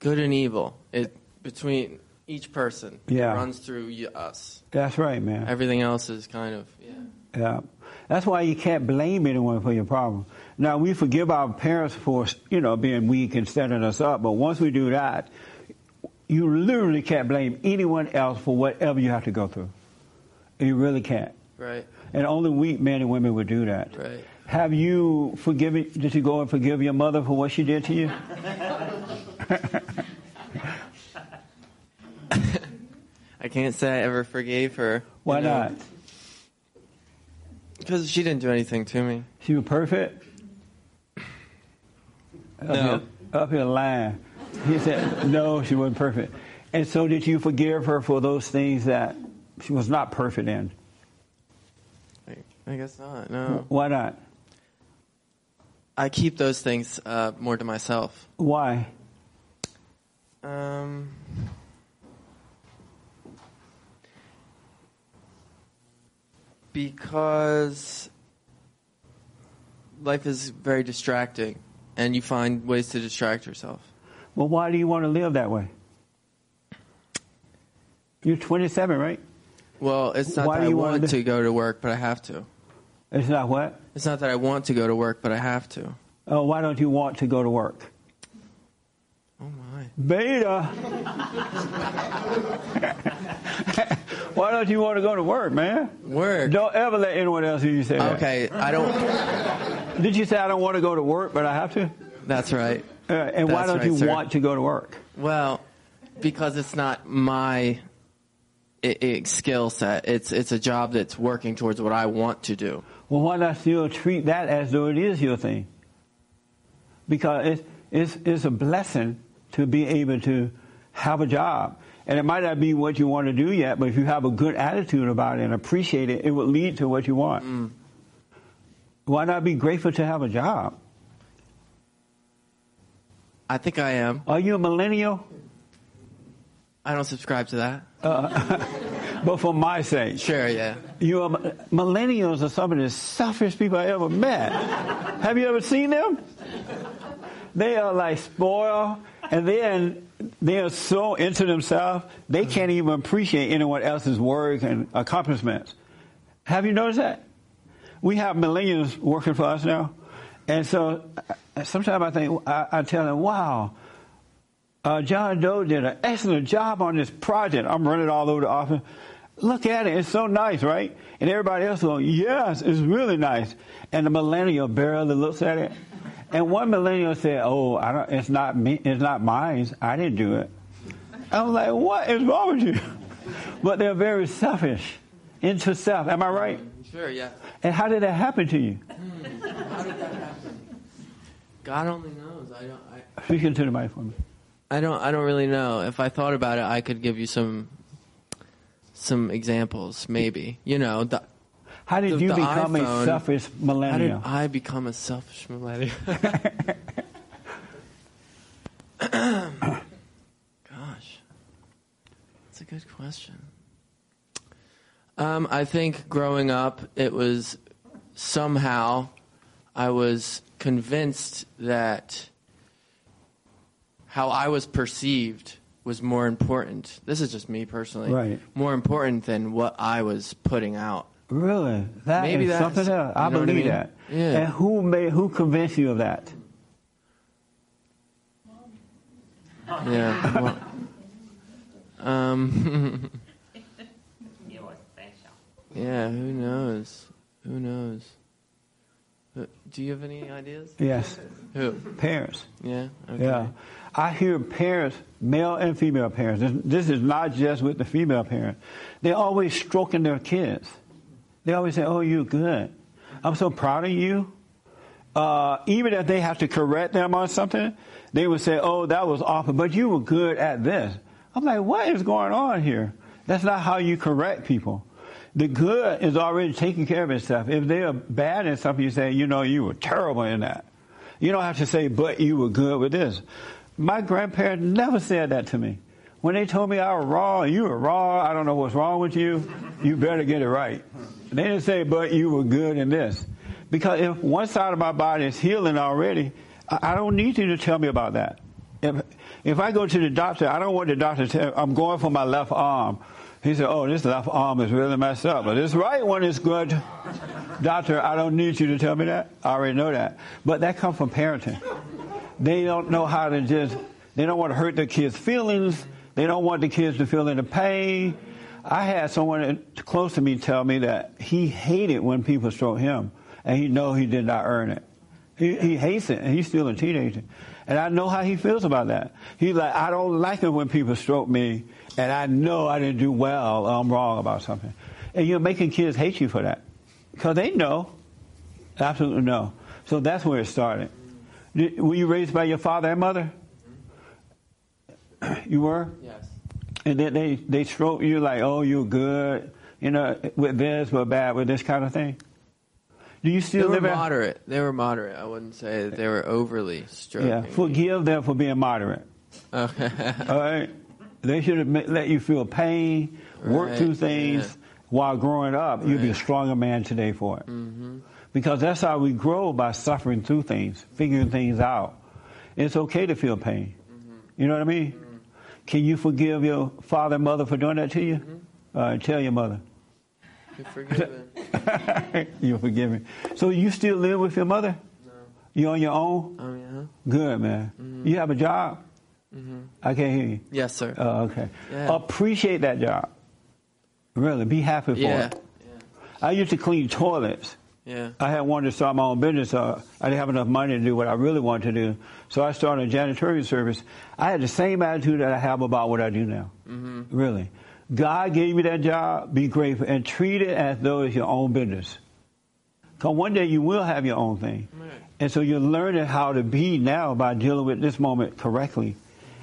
good and evil. It between each person. Yeah. it runs through us. That's right, man. Everything else is kind of yeah. Yeah. That's why you can't blame anyone for your problem. Now, we forgive our parents for, you know, being weak and setting us up, but once we do that, you literally can't blame anyone else for whatever you have to go through. You really can't. Right. And only weak men and women would do that. Right. Have you forgiven, did you go and forgive your mother for what she did to you? I can't say I ever forgave her. Why not? Because she didn't do anything to me. She was perfect? Up No. here, up here lying. He said, no, she wasn't perfect. And so did you forgive her for those things that she was not perfect in? I, I guess not. No. Why not? I keep those things uh, more to myself. Why? Um, because life is very distracting, and you find ways to distract yourself. Well, why do you want to live that way? You're 27, right? Well, it's not Why that I wanna to go to work, but I have to. It's not what? It's not that I want to go to work, but I have to. Oh, why don't you want to go to work? Oh my. Beta. why don't you want to go to work, man? Work. Don't ever let anyone else hear you say that. Okay, I don't. Did you say I don't want to go to work, but I have to? That's right. Uh, and why don't right, you sir. want to go to work? Well, because it's not my i i skill set. It's it's a job that's working towards what I want to do. Well, why not still treat that as though it is your thing? Because it's, it's, it's a blessing to be able to have a job. And it might not be what you want to do yet, but if you have a good attitude about it and appreciate it, it will lead to what you want. Why not be grateful to have a job? I think I am. Are you a millennial? I don't subscribe to that. Uh, but for my sake. Sure, yeah. You are, millennials are some of the selfish people I ever met. Have you ever seen them? They are like spoiled, and then they are so into themselves they can't even appreciate anyone else's work and accomplishments. Have you noticed that? We have millennials working for us now, and so uh, sometimes I think I, I tell them, "Wow." Uh, John Doe did an excellent job on this project. I'm running all over the office. Look at it. It's so nice, right? And everybody else will, yes, it's really nice. And the millennial barely looks at it. And one millennial said, oh, I don't, it's not me, it's not mine. I didn't do it. I was like, what is wrong with you? But they're very selfish, into self. Am I right? Sure, yeah. And how did that happen to you? Hmm. How did that happen? God only knows. I don't. I, Speak into the mic for me. I don't. I don't really know. If I thought about it, I could give you some some examples. Maybe you know. The, How did the- you the become a selfish millennial? How did I become a selfish millennial? Gosh, that's a good question. Um, I think growing up, it was somehow I was convinced that how I was perceived was more important. This is just me personally. Right. More important than what I was putting out. Really? That Maybe is that's- something else. I you know what I believe mean? that. Yeah. And who made who convinced you of that? Yeah. Well, um, yeah. Who knows? Who knows? Uh, Do you have any ideas? Yes. Who? Parents. Yeah. Okay. Yeah. I hear parents, male and female parents, this, this is not just with the female parents, they're always stroking their kids. They always say, oh, you're good. I'm so proud of you. Uh, even if they have to correct them on something, they would say, oh, that was awful, but you were good at this. I'm like, what is going on here? That's not how you correct people. The good is already taking care of itself. If they are bad in something, you say, you know, you were terrible in that. You don't have to say, but you were good with this. My grandparents never said that to me. When they told me I was wrong, you were wrong, I don't know what's wrong with you, you better get it right. They didn't say, but you were good in this. Because if one side of my body is healing already, I don't need you to tell me about that. If, if I go to the doctor, I don't want the doctor to tell, I'm going for my left arm. He said, oh, this left arm is really messed up, but this right one is good. Doctor, I don't need you to tell me that. I already know that. But that comes from parenting. They don't know how to just, they don't want to hurt their kids' feelings. They don't want the kids to feel any pain. I had someone close to me tell me that he hated when people stroke him, and he know he did not earn it. He, he hates it, and he's still a teenager. And I know how he feels about that. He's like, I don't like it when people stroke me, and I know I didn't do well, or I'm wrong about something. And you're making kids hate you for that. Because they know. Absolutely know. So that's where it started. Were you raised by your father and mother? You were? Yes. And then they, they stroke you like, oh, you're good, you know, with this, but bad with this kind of thing? Do you They still were live at moderate. They were moderate. I wouldn't say that they were overly stroking. Yeah, forgive them for being moderate. Okay. All right? They should have let you feel pain, work Right, through things yeah. while growing up. You'd be a stronger man today for it. hmm Because that's how we grow by suffering through things, figuring things out. It's okay to feel pain. You know what I mean? Can you forgive your father and mother for doing that to you? Uh, tell your mother. You're forgiven. You're forgiven. So you still live with your mother? No. You on your own? Oh yeah. Good, man. Mhm. You have a job? Mm-hmm. I can't hear you. Yes, sir. Oh, okay. Yeah. Appreciate that job. Really, be happy for Yeah. it. I used to clean toilets. Yeah. I had wanted to start my own business. Uh, I didn't have enough money to do what I really wanted to do. So I started a janitorial service. I had the same attitude that I have about what I do now. Mm-hmm. Really. God gave you that job, be grateful, and treat it as though it's your own business. Because one day you will have your own thing. And so you're learning how to be now by dealing with this moment correctly.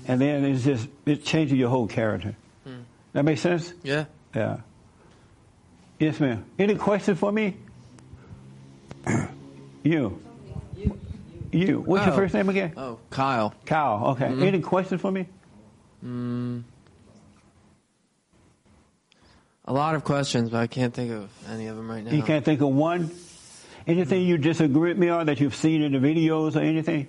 And then it's just, it changes your whole character. Hmm. That makes sense? Yeah. Yeah. Yes, ma'am. Any questions for me? You. You. What's your Oh. first name again? Oh, Kyle. Kyle. Okay. Mhm. Any questions for me? Mm. A lot of questions, but I can't think of any of them right now. You can't think of one? Anything you disagree with me on that you've seen in the videos or anything?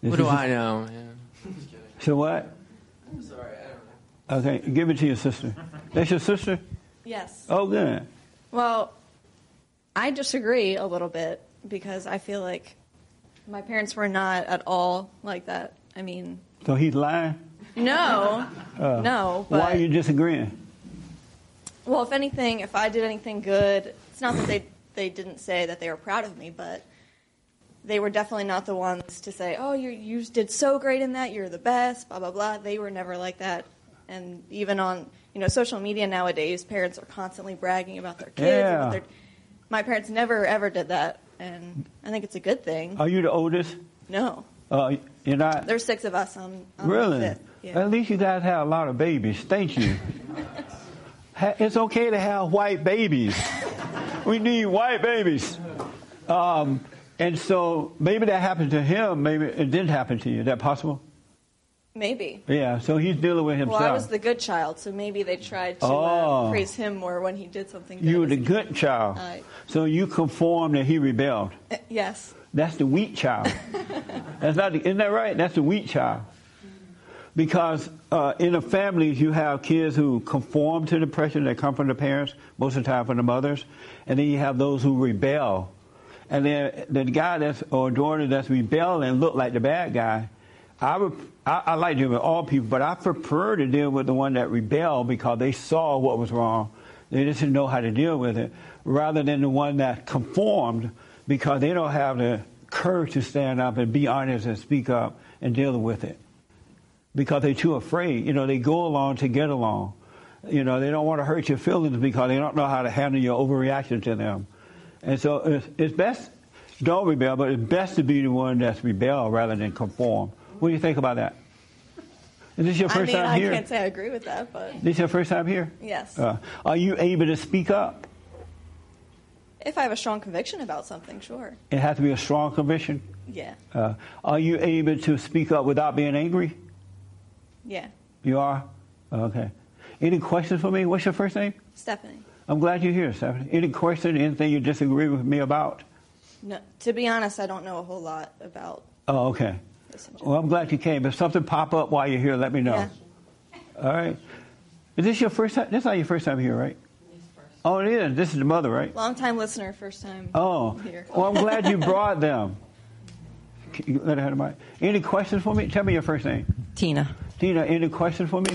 What do I know? Yeah. So what? I'm sorry, I don't know. Okay, give it to your sister. That's your sister? Yes. Oh, good. Well, I disagree a little bit because I feel like my parents were not at all like that. I mean, So he's lying? no, Uh, no. Why are you disagreeing? well, if anything, if I did anything good, it's not that they they didn't say that they were proud of me, but they were definitely not the ones to say, "Oh, you you did so great in that. You're the best." Blah blah blah. They were never like that. And even on you know social media nowadays, parents are constantly bragging about their kids. Yeah. they're- my parents never ever did that, and I think it's a good thing. Are you the oldest? No, Uh, you're not? there's six of us. I'm, I'm Really? Yeah. At least you guys have a lot of babies. Thank you. It's okay to have white babies. we need white babies. Um, and so maybe that happened to him. Maybe it didn't happen to you. Is that possible? Maybe. Yeah. So he's dealing with himself. Well, I was the good child, so maybe they tried to Oh. uh, praise him more when he did something good. you were the good child. Right. So you conformed and he rebelled. Uh, yes. That's the weak child. That's not. The, isn't that right? That's the weak child. Because uh, in the families, you have kids who conform to the pressure that come from the parents, most of the time from the mothers, and then you have those who rebel. And then the guy that's or daughter that's rebelling look like the bad guy. I, would, I, I like dealing with all people, but I prefer to deal with the one that rebelled because they saw what was wrong. They just didn't know how to deal with it, rather than the one that conformed because they don't have the courage to stand up and be honest and speak up and deal with it because they're too afraid. You know, they go along to get along. You know, they don't want to hurt your feelings because they don't know how to handle your overreaction to them. And so it's, it's best, don't rebel, but it's best to be the one that's rebel rather than conform. What do you think about that? Is this your I first mean, time I here? I can't say I agree with that, but This your first time here? yes. Uh, are you able to speak up? if I have a strong conviction about something, sure. It has to be a strong conviction. Yeah. Uh, are you able to speak up without being angry? Yeah. You are? Okay. Any questions for me? What's your first name? Stephanie. I'm glad you're here, Stephanie. Any question, anything you disagree with me about? No, to be honest, I don't know a whole lot about. Oh, okay. Well, I'm glad you came. If something pop up while you're here, let me know. Yeah. All right. Is this your first time? This is not your first time here, right? Oh, it is. This is the mother, right? Long time listener, first time Oh. here. Well, I'm glad you brought them. Can you Let her have the mic. Any questions for me? Tell me your first name. Tina. Tina, any questions for me?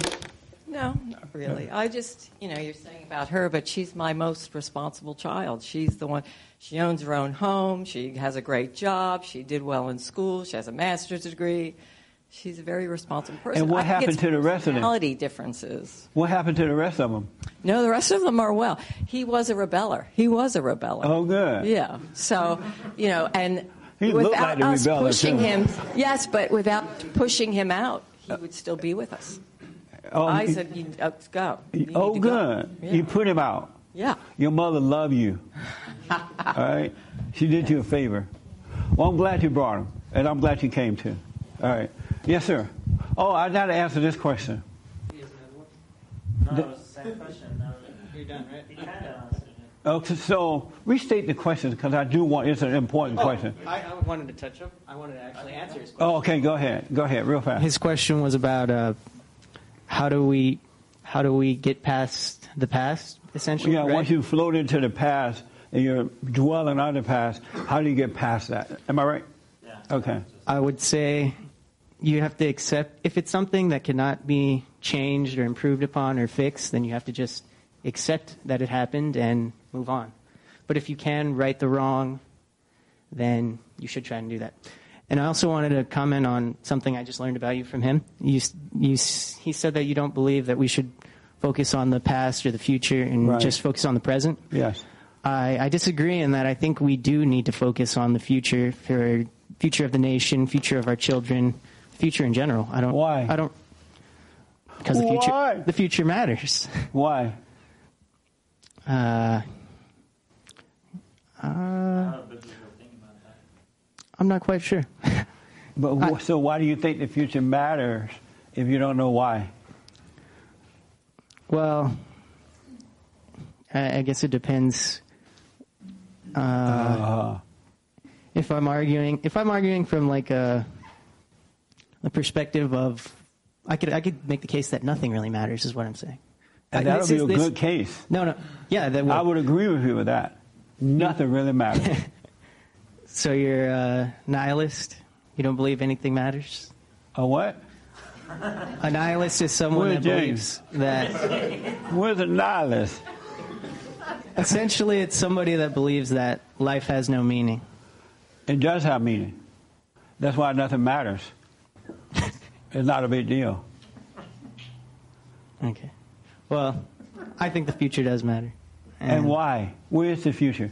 No, not really. I just, you know, you're saying about her, but she's my most responsible child. She's the one, she owns her own home, she has a great job, she did well in school, she has a master's degree. She's a very responsible person. And what happened to the rest of them? Personality differences. What happened to the rest of them? No, the rest of them are well. He was a rebeller. He was a rebeller. Oh, good. Yeah. So, you know, and He without like us pushing too. him, yes, but without pushing him out, he would still be with us. Oh, I said, you, uh, go. You oh, to go." good. Yeah. You put him out. Yeah. Your mother loved you. All right? She did you a favor. Well, I'm glad you brought him, and I'm glad you came too. All right. Yes, sir. Oh, I got to answer this question. No, it was the same question. No, you're done, right? He kind of answered it. Okay, so restate the question because I do want. It's an important question. Oh, I, I wanted to touch up. I wanted to actually answer his question. Oh, okay. Go ahead. Go ahead, real fast. His question was about uh, how do we how do we get past the past? Essentially, Yeah, right? once you float into the past and you're dwelling on the past, how do you get past that? Am I right? Yeah. Okay. I would say you have to accept if it's something that cannot be changed or improved upon or fixed, then you have to just accept that it happened and move on. But if you can right the wrong, then you should try and do that. And I also wanted to comment on something I just learned about you from him. You, you, he said that you don't believe that we should focus on the past or the future and Right. just focus on the present. Yes. I, I disagree in that I think we do need to focus on the future for future of the nation, future of our children, future in general. I don't. Why? I don't. Because the future, Why? the future matters. Why? Uh, uh, I'm not quite sure. But wh- so why do you think the future matters if you don't know why? Well, I, I guess it depends. Uh, If I'm arguing, if I'm arguing from like a, a perspective of, I could I could make the case that nothing really matters. Is what I'm saying. And Uh, that'll this be a this- good case. No, no, yeah, that would. I would agree with you with that. Nothing really matters. So you're a nihilist? You don't believe anything matters? A what? A nihilist is someone that believes that. Where's a nihilist? Essentially, it's somebody that believes that life has no meaning. It does have meaning. That's why nothing matters. It's not a big deal. Okay. Well, I think the future does matter. And why? Where's the future?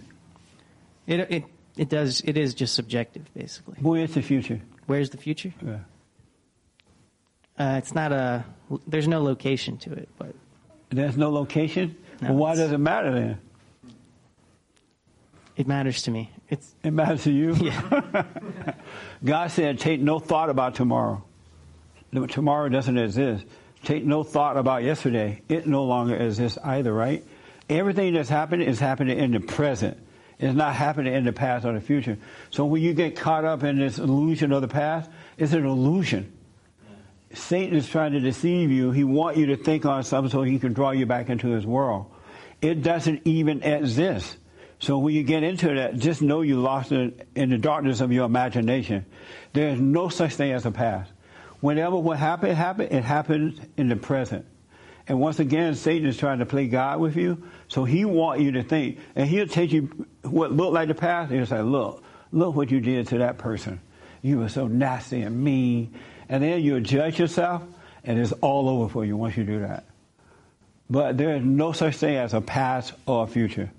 It it it does. It is just subjective, basically. Where's the future? Where's the future? Yeah. Uh, it's not a. There's no location to it, but There's no location? No, well, why does it matter then? it matters to me. It's It matters to you? Yeah. God said, take no thought about tomorrow. Tomorrow doesn't exist. Take no thought about yesterday. It no longer exists either, right? Everything that's happening is happening in the present. It's not happening in the past or the future. So when you get caught up in this illusion of the past, it's an illusion. Satan is trying to deceive you. He wants you to think on something so he can draw you back into his world. It doesn't even exist. So when you get into that, just know you lost it in the darkness of your imagination. There is no such thing as a past. Whenever what happened happened, it happened in the present. And once again, Satan is trying to play God with you. So he wants you to think, and he'll take you what looked like the past, and he'll say, look, look what you did to that person. You were so nasty and mean. And then you'll judge yourself, and it's all over for you once you do that. But there is no such thing as a past or a future.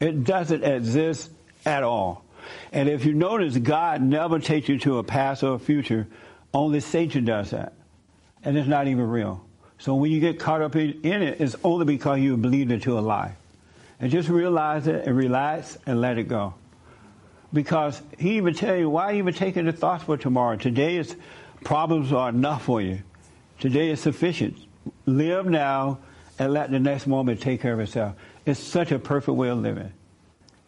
It doesn't exist at all. And if you notice, God never takes you to a past or a future. Only Satan does that. And it's not even real. So when you get caught up in, in it, it's only because you believed into a lie. And just realize it and relax and let it go. Because he even tell you, why you even taking the thoughts for tomorrow? Today is problems are enough for you. Today is sufficient. Live now and let the next moment take care of itself. It's such a perfect way of living.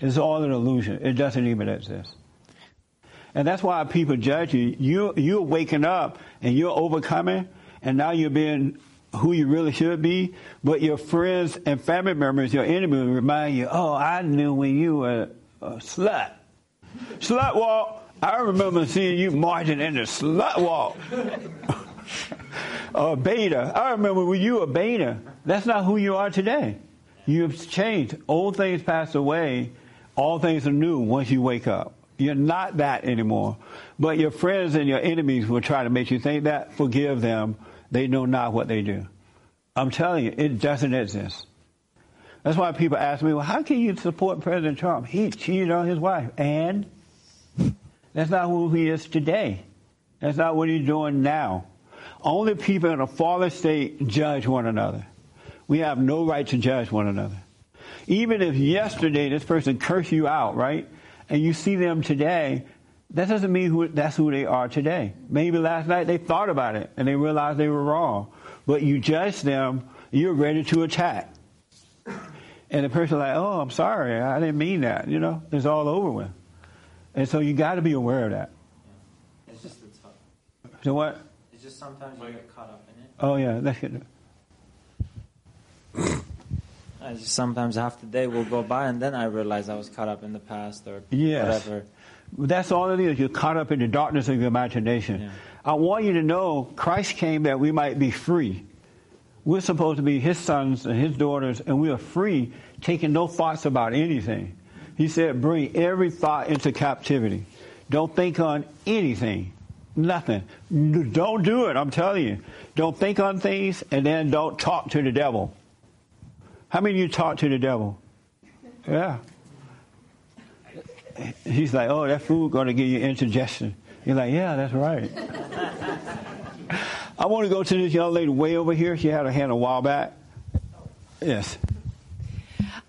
It's all an illusion. It doesn't even exist. And that's why people judge you. You you're waking up and you're overcoming, and now you're being who you really should be. But your friends and family members, your enemies, remind you, "Oh, I knew when you were a slut, slut walk. I remember seeing you marching in the slut walk." or beta. I remember when you were beta. That's not who you are today. You've changed. Old things pass away. All things are new once you wake up. You're not that anymore. But your friends and your enemies will try to make you think that. Forgive them. They know not what they do. I'm telling you, it doesn't exist. That's why people ask me, well, how can you support President Trump? He cheated on his wife. And that's not who he is today. That's not what he's doing now. Only people in a fallen state judge one another. We have no right to judge one another. Even if yesterday this person cursed you out, right? And you see them today, that doesn't mean who, that's who they are today. Maybe last night they thought about it and they realized they were wrong. But you judge them, you're ready to attack. And the person like, oh, I'm sorry, I didn't mean that. You know, it's all over with. And so you got to be aware of that. It's just it's tough. So what? It's just sometimes you get caught up in it. Oh yeah, that's good. I just sometimes half the day will go by, and then I realize I was caught up in the past or Yes. whatever. That's all it is. You're caught up in the darkness of your imagination. I want you to know Christ came that we might be free. We're supposed to be his sons and his daughters, and we are free, taking no thoughts about anything. He said, bring every thought into captivity. Don't think on anything. Nothing. Don't do it, I'm telling you. Don't think on things, and then don't talk to the devil. How many of you talk to the devil? Yeah. He's like, oh, that food going to give you indigestion. You're like, yeah, that's right. I want to go to this young lady way over here. She had her hand a while back. Yes.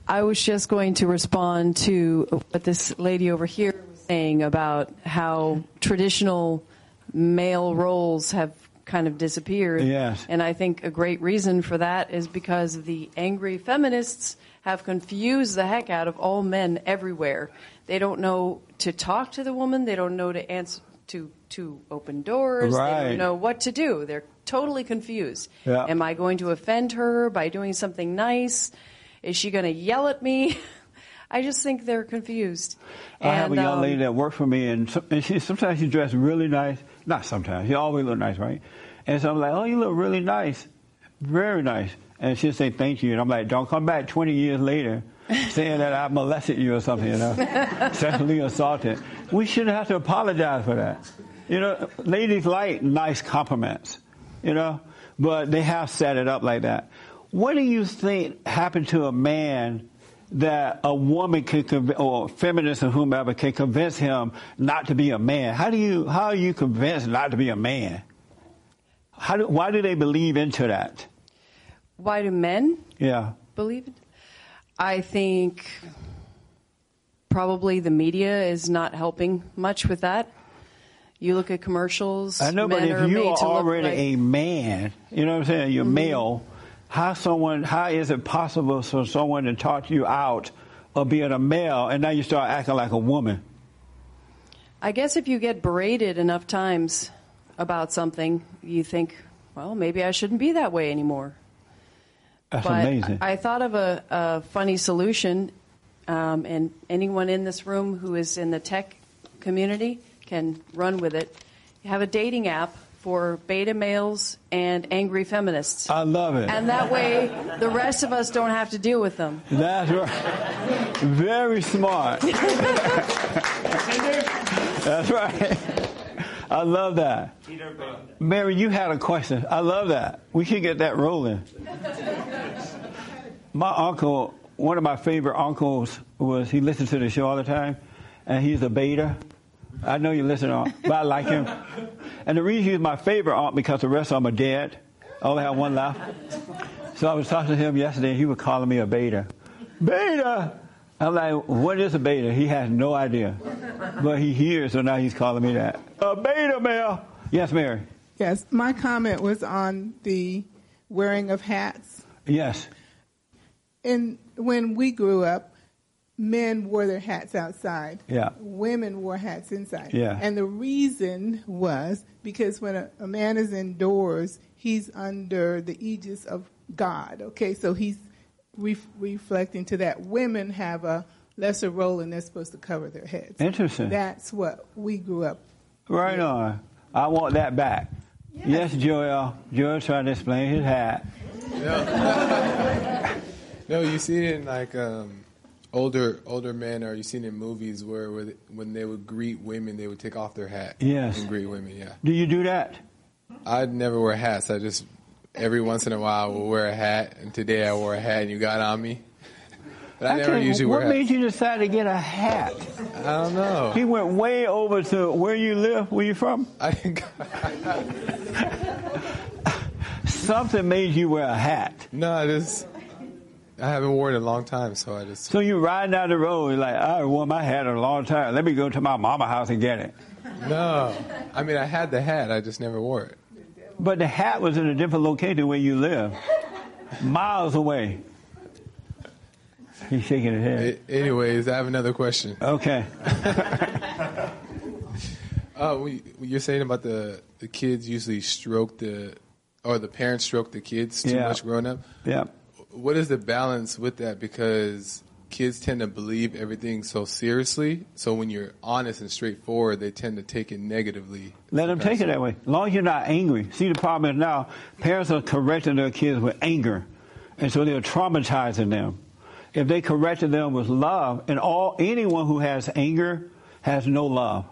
I was just going to respond to what this lady over here was saying about how traditional male roles have kind of disappeared. Yes. And I think a great reason for that is because the angry feminists have confused the heck out of all men everywhere. They don't know to talk to the woman. They don't know to answer to to open doors. They don't know what to do. They're totally confused. Yeah. Am I going to offend her by doing something nice? Is she going to yell at me? I just think they're confused. I have a young um, lady that works for me, and, and she sometimes she dressed really nice. Not sometimes. She always look nice, right? And so I'm like, oh, you look really nice, very nice. And she'll say thank you, and I'm like, don't come back 20 years later saying that I molested you or something, you know, sexually assaulted. We shouldn't have to apologize for that. You know, ladies like nice compliments, you know, but they have set it up like that. What do you think happened to a man that a woman can conv- or feminist or whomever can convince him not to be a man? How do you how are you convinced not to be a man? How do, why do they believe into that? Why do men Yeah. believe it? I think probably the media is not helping much with that. You look at commercials. I know, but if you made are already like- Mm-hmm. a man, you know what I'm saying? You're male. How someone? How is it possible for someone to talk you out of being a male, and now you start acting like a woman? I guess if you get berated enough times about something, you think, well, maybe I shouldn't be that way anymore. That's but amazing. I thought of a, a funny solution, um, and anyone in this room who is in the tech community can run with it. You have a dating app for beta males and angry feminists. I love it. And that way, the rest of us don't have to deal with them. That's right. Very smart. That's right. I love that. Mary, you had a question. I love that. We should get that rolling. My uncle, one of my favorite uncles, was he listened to the show all the time, and he's a beta. I know you listen, him, but I like him. And the reason he's my favorite aunt because the rest of them are dead. I only have one left. So I was talking to him yesterday, and he was calling me a beta. Beta! I'm like, what is a beta? He has no idea. But he hears, so now he's calling me that. A beta male! Yes, Mary. Yes, my comment was on the wearing of hats. Yes. And when we grew up, men wore their hats outside. Yeah. Women wore hats inside. Yeah. And the reason was because when a, a man is indoors, he's under the aegis of God. Okay, so he's ref- reflecting to that. Women have a lesser role and they're supposed to cover their heads. Interesting. That's what we grew up. Right on. I want that back. Yes, Joel. Joel trying to explain his hat. No, you see it in like um, older older men, or you see it in movies where, where they- when they would greet women, they would take off their hat. Yes. And greet women. Yeah. Do you do that? I'd never wear hats. I just every once in a while will wear a hat. And today I wore a hat, and you got on me. But I, never can't- usually what wear hats. made you decide to get a hat? I don't know. He went way over to where you live. Where you from? I think Something made you wear a hat. No, I just I haven't worn it in a long time, so I just So you riding down the road, you're like, I wore my hat in a long time. Let me go to my mama house and get it. no. I mean, I had the hat, I just never wore it. But the hat was in a different location where you live, miles away. He's shaking his head. Anyways, I have another question. Okay. Oh, we, you're saying about the the kids usually stroke the or the parents stroke the kids too Yeah. much growing up. Yeah. What is the balance with that? Because kids tend to believe everything so seriously. So when you're honest and straightforward, they tend to take it negatively. Let them take it that way. As long as you're not angry. See, the problem is now parents are correcting their kids with anger, and so they're traumatizing them. If they corrected them with love, and all anyone who has anger has no love,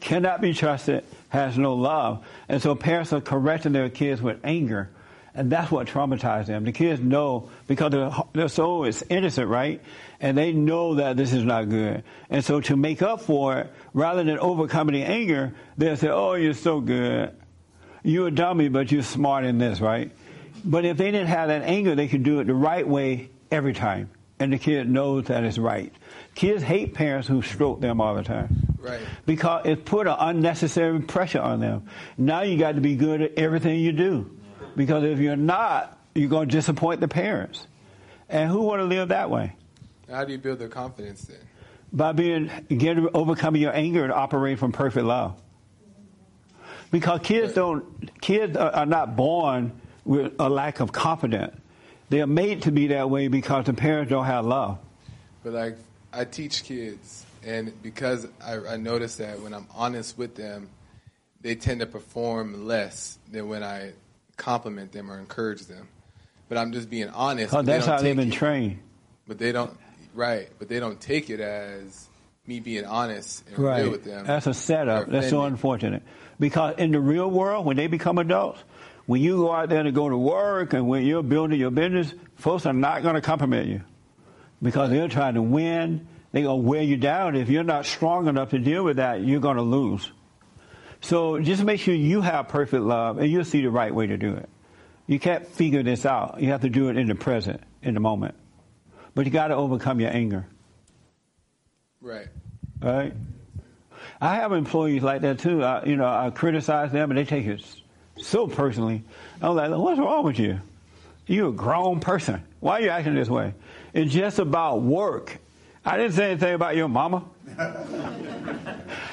cannot be trusted, has no love, and so parents are correcting their kids with anger. And that's what traumatized them. The kids know because their, their soul is innocent, right? And they know that this is not good. And so to make up for it, rather than overcoming the anger, they'll say, oh, you're so good. You're a dummy, but you're smart in this, right? But if they didn't have that anger, they could do it the right way every time. And the kid knows that it's right. Kids hate parents who stroke them all the time. Right. Because it put an unnecessary pressure on them. Now you got to be good at everything you do. Because if you're not, you're going to disappoint the parents. And who want to live that way? How do you build their confidence then? By being getting overcoming your anger and operating from perfect love. Because kids don't kids are, are not born with a lack of confidence. They are made to be that way because the parents don't have love. But like, I teach kids, and because I, I notice that when I'm honest with them, they tend to perform less than when I compliment them or encourage them. But I'm just being honest. Because but they that's how they've been it- trained. But they don't, right? But they don't take it as me being honest and Right. real with them. That's a setup. That's so unfortunate. Because in the real world, when they become adults, when you go out there to go to work and when you're building your business, folks are not going to compliment you because they're trying to win. They're going to wear you down. If you're not strong enough to deal with that, you're going to lose. So just make sure you have perfect love and you'll see the right way to do it. You can't figure this out. You have to do it in the present, in the moment. But you got to overcome your anger. Right. Right? I have employees like that too. I, you know, I criticize them and they take it so personally. I'm like, what's wrong with you? You're a grown person. Why are you acting this way? It's just about work. I didn't say anything about your mama.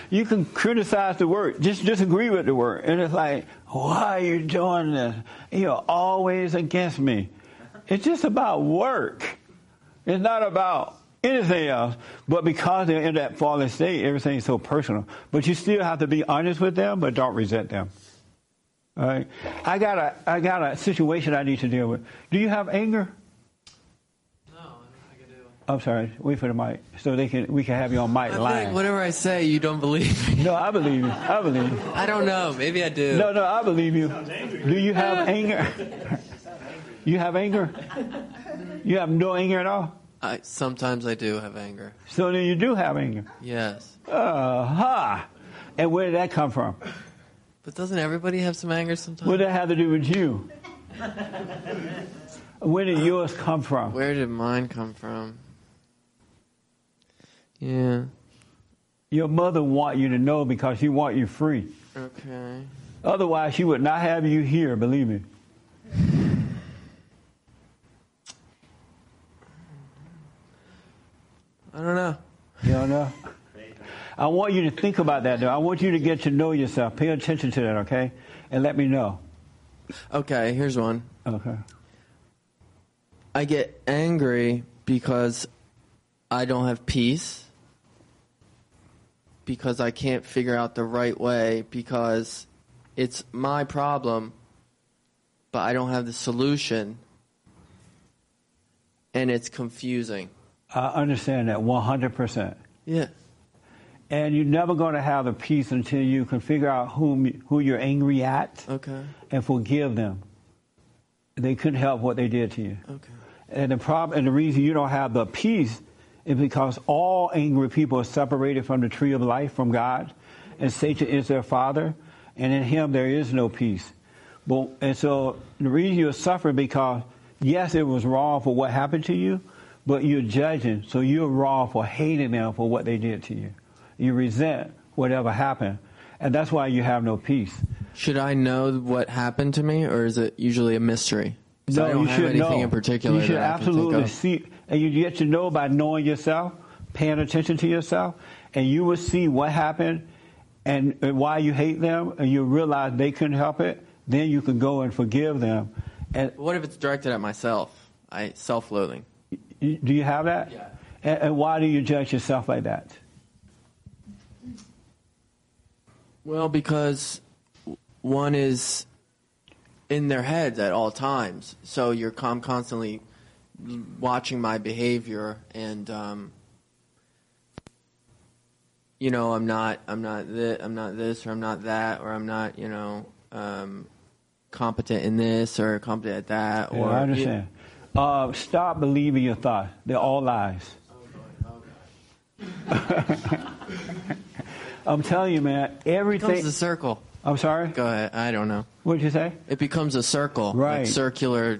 You can criticize the work, just disagree with the work. And it's like, why are you doing this? You're always against me. It's just about work. It's not about anything else. But because they're in that fallen state, everything's so personal. But you still have to be honest with them, but don't resent them. All right. I got a I got a situation I need to deal with. Do you have anger? No, I can do. I'm sorry. Wait for the mic so they can we can have you on mic I think whatever I say, you don't believe me. No, I believe you. I believe you. I don't know. Maybe I do. No, no, I believe you. Do you have anger? You have anger? You have no anger at all? I, sometimes I do have anger. So then you do have anger. Yes. Uh huh. And where did that come from? But doesn't everybody have some anger sometimes? What did that have to do with you? Where did yours come from? Where did mine come from? Yeah. Your mother want you to know because she want you free. Okay. Otherwise, she would not have you here. Believe me. I don't know. You don't know. I want you to think about that, though. I want you to get to know yourself. Pay attention to that, okay? And let me know. Okay, here's one. Okay. I get angry because I don't have peace. Because I can't figure out the right way. Because it's my problem, but I don't have the solution. And it's confusing. I understand that 100%. Yeah. And you're never going to have the peace until you can figure out whom who you're angry at Okay. and forgive them. They couldn't help what they did to you. Okay. And the problem, and the reason you don't have the peace is because all angry people are separated from the tree of life from God, and Satan is their father, and in him there is no peace. But and so the reason you're suffering because yes, it was wrong for what happened to you, but you're judging, so you're wrong for hating them for what they did to you. You resent whatever happened, and that's why you have no peace. Should I know what happened to me, or is it usually a mystery? 'Cause No, I don't you have should anything know. in particular. You should that I can think absolutely see, and you get to know by knowing yourself, paying attention to yourself, and you will see what happened and, and why you hate them, and you realize they couldn't help it. Then you can go and forgive them. And What if it's directed at myself? I self-loathing. Do you have that? Yeah. And, and why do you judge yourself like that? Well, because one is in their heads at all times, so you're com- constantly watching my behavior, and um, you know, I'm not, I'm not this, I'm not this, or I'm not that, or I'm not, you know, um, competent in this or competent at that. Yeah, or I understand. Uh, stop believing your thoughts. They're all lies. I'm telling you, man, everything. becomes a circle. I'm sorry? Go ahead. I don't know. What did you say? It becomes a circle, Right. like circular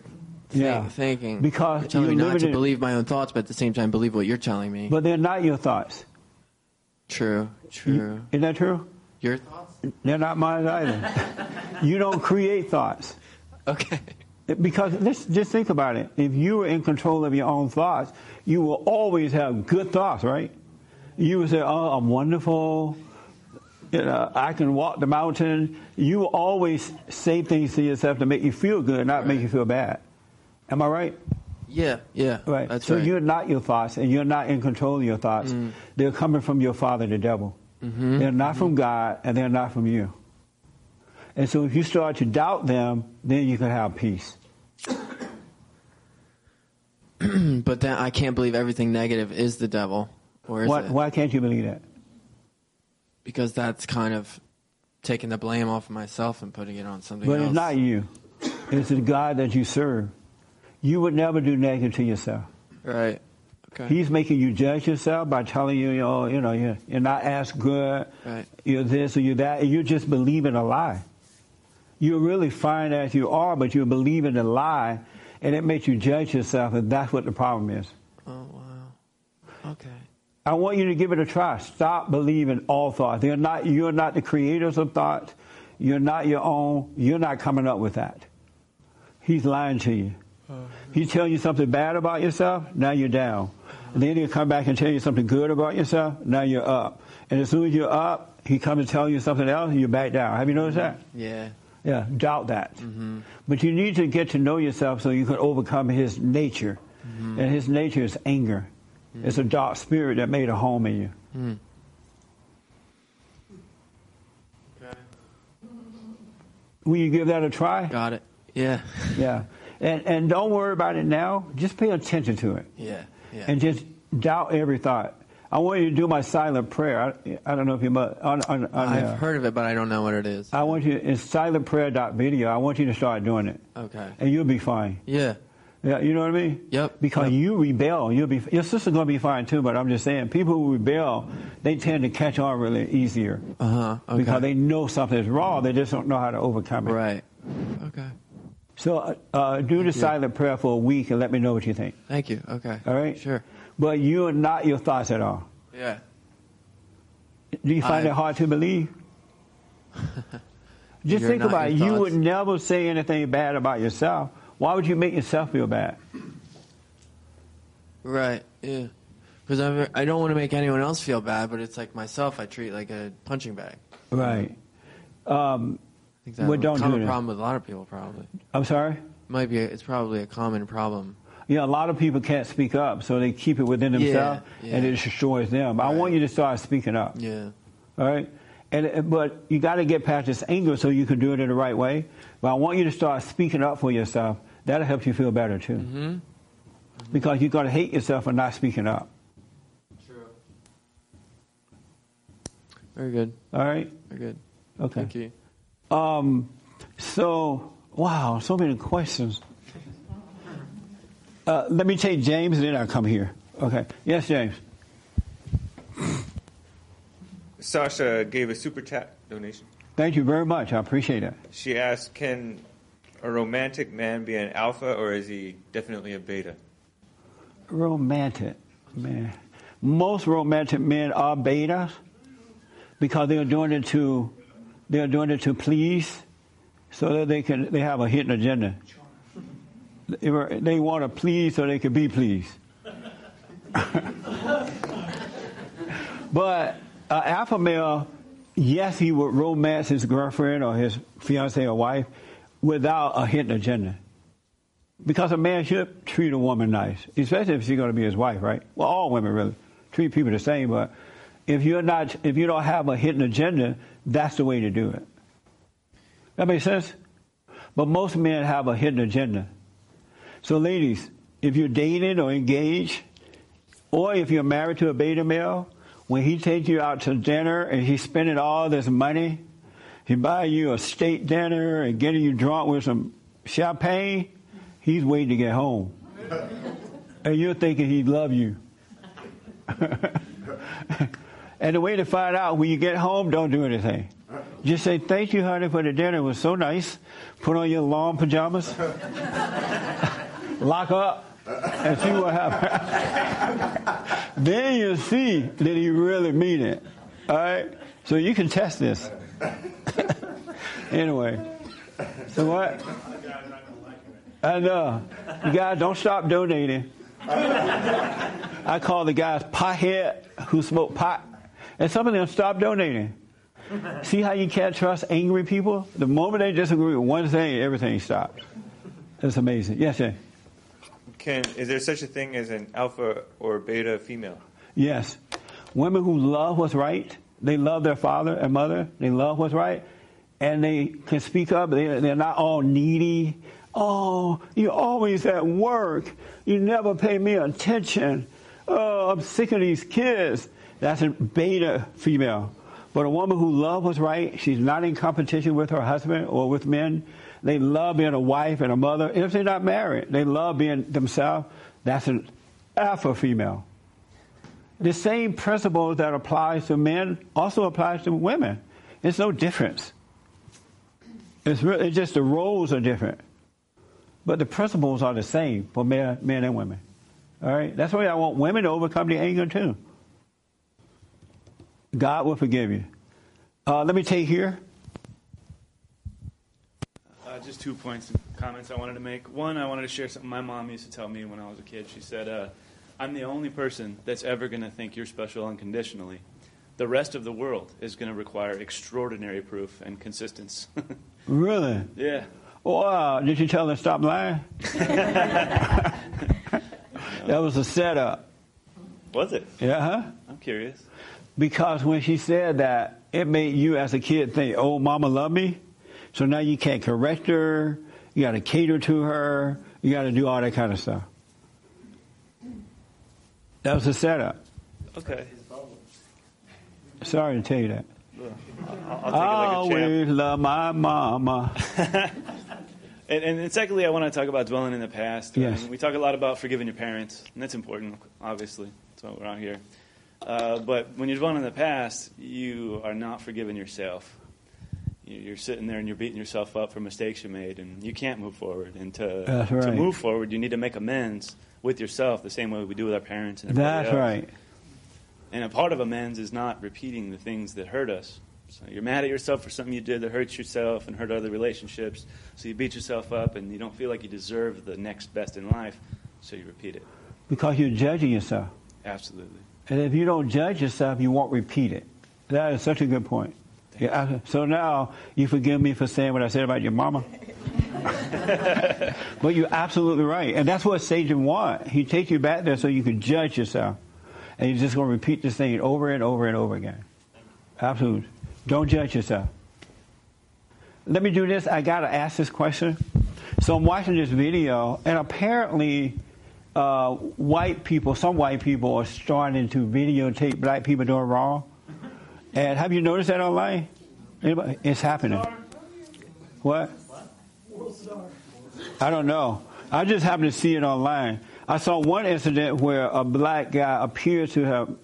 Yeah. thinking. Because you're telling you're me not to believe my own thoughts, but at the same time believe what you're telling me. But they're not your thoughts. True, true. Isn't that true? Your thoughts? They're not mine either. you don't create thoughts. Okay. Because let's just think about it. If you were in control of your own thoughts, you will always have good thoughts, right? You would say, "Oh, I'm wonderful. You know, I can walk the mountain." You will always say things to yourself to make you feel good, not make you feel bad. Am I right? Yeah, yeah. Right. That's so right. you're not your thoughts, and you're not in control of your thoughts. Mm. They're coming from your father, the devil. Mhm. They're not from God, and they're not from you. And so, if you start to doubt them, then you can have peace. but then I can't believe everything negative is the devil, or is Why, it? why can't you believe that? Because that's kind of taking the blame off of myself and putting it on something But else. it's not you. It's the God that you serve. You would never do negative to yourself. Right. Okay. He's making you judge yourself by telling you, oh, you know, you're, you're not as good, Right. you're this or you're that, and you're just believing a lie. You're really fine as you are, but you're believing a lie, and it makes you judge yourself, and that's what the problem is. Oh wow. Okay. I want you to give it a try. Stop believing all thoughts. They're not, you're not the creators of thoughts. You're not your own. You're not coming up with that. He's lying to you. He's telling you something bad about yourself, now you're down. And then he'll come back and tell you something good about yourself, now you're up. And as soon as you're up, he comes and tell you something else, and you're back down. Have you noticed that? Yeah. Yeah, doubt that. Mm-hmm. But you need to get to know yourself so you can overcome his nature. Mhm. And his nature is anger. It's a dark spirit that made a home in you. Mm. Will you give that a try? Got it. Yeah. Yeah. And and don't worry about it now. Just pay attention to it. Yeah. Yeah. And just doubt every thought. I want you to do my silent prayer. I, I don't know if you must. On, on, on, I've uh, heard of it, but I don't know what it is. I want you. It's silentprayer.video. I want you to start doing it, Okay. and you'll be fine. Yeah. Yeah, you know what I mean? Yep. Because you rebel, you'll be. Your sister's gonna be fine too. But I'm just saying, people who rebel, they tend to catch on really easier. Uh huh. Okay. Because they know something is wrong, they just don't know how to overcome it. Right. Okay. So uh, uh, do the silent prayer for a week and let me know what you think. Thank you. Okay. All right? Sure. But you are not your thoughts at all. Yeah. Do you find I- it hard to believe? Just think about it. You would never say anything bad about yourself. Why would you make yourself feel bad? Right. Yeah. Because I I don't want to make anyone else feel bad, but it's like myself. I treat like a punching bag. Right. Um, I think that's well, a don't do common that. problem with a lot of people. Probably I'm sorry? might be. A, it's probably a common problem. Yeah, a lot of people can't speak up, so they keep it within themselves, Yeah, and it destroys them. I want you to start speaking up. Yeah. All right. And and- but you got to get past this anger so you can do it in the right way. But I want you to start speaking up for yourself. That'll help you feel better too. Mm-hmm. Because you're going to hate yourself for not speaking up. True. Very good. All right. Very good. Okay. Thank you. Um. So wow, so many questions. Uh, let me take James, and then I'll come here. Okay. Yes, James. Sasha gave a super chat donation. Thank you very much. I appreciate it. She asked, "Can a romantic man be an alpha, or is he definitely a beta?" Romantic, man. Most romantic men are betas because they're doing it to they're doing it to please, so that they can they have a hidden agenda. They, want to please so they can be pleased. but uh, alpha male, yes, he would romance his girlfriend or his fiance or wife without a hidden agenda. Because a man should treat a woman nice, especially if she's going to be his wife, right? Well, all women really treat people the same, but if you're not, if you don't have a hidden agenda, that's the way to do it. That makes sense? But most men have a hidden agenda. So, ladies, if you're dating or engaged, or if you're married to a beta male, when he takes you out to dinner and he's spending all this money, he buy you a steak dinner and getting you drunk with some champagne, he's waiting to get home. and you're thinking he'd love you. and the way to find out when you get home, don't do anything. Just say, thank you, honey, for the dinner. It was so nice. Put on your long pajamas. Lock up and see what happens. then you'll see that he really mean it. All right? So you can test this. anyway. So what? I know. You guys don't stop donating. I call the guys pothead who smoke pot. And some of them stop donating. See how you can't trust angry people? The moment they disagree with one thing, everything stops. It's amazing. Yes, Jay. Can is there such a thing as an alpha or beta female? Yes. Women who love what's right, they love their father and mother, they love what's right, and they can speak up. They, they're not all needy. Oh, you're always at work. You never pay me attention. Oh, I'm sick of these kids. That's a beta female. But a woman who loves what's right, she's not in competition with her husband or with men. They love being a wife and a mother. If they're not married, they love being themselves. That's an alpha female. The same principle that applies to men also applies to women. It's no difference. It's, really, it's just the roles are different. But the principles are the same for men, men and women. All right? That's why I want women to overcome the anger too. God will forgive you. Uh, let me take here. Uh, just two points and comments I wanted to make. One, I wanted to share something my mom used to tell me when I was a kid. She said, uh, I'm the only person that's ever going to think you're special unconditionally. The rest of the world is going to require extraordinary proof and consistency. Really? yeah. Wow. Did you tell her to stop lying? that was a setup. Was it? Yeah, huh? I'm curious. Because when she said that, it made you as a kid think, oh, mama love me. So now you can't correct her. You got to cater to her. You got to do all that kind of stuff. That was a setup. Okay. Sorry to tell you that. I'll, I like always love my mama. And, and, and secondly, I want to talk about dwelling in the past. Yes. I mean, we talk a lot about forgiving your parents, and that's important, obviously. That's why we're out here. Uh, but when you're dwelling in the past, you are not forgiving yourself. You- You're sitting there and you're beating yourself up for mistakes you made, and you can't move forward. And to, That's to move forward, you need to make amends with yourself the same way we do with our parents and everybody That's else. right. And a part of amends is not repeating the things that hurt us. So you're mad at yourself for something you did that hurts yourself and hurt other relationships. So you beat yourself up and you don't feel like you deserve the next best in life. So you repeat it. Because you're judging yourself. Absolutely. And if you don't judge yourself, you won't repeat it. That is such a good point. Yeah, so now you forgive me for saying what I said about your mama. but you're absolutely right. And that's what Satan wants. He takes you back there so you can judge yourself. And you're just going to repeat this thing over and over and over again. Absolutely. Don't judge yourself. Let me do this. I got to ask this question. So I'm watching this video, and apparently, uh, white people, some white people are starting to videotape black people doing wrong. And have you noticed that online? Anybody? It's happening. What? I don't know. I just happened to see it online. I saw one incident where a black guy appeared to have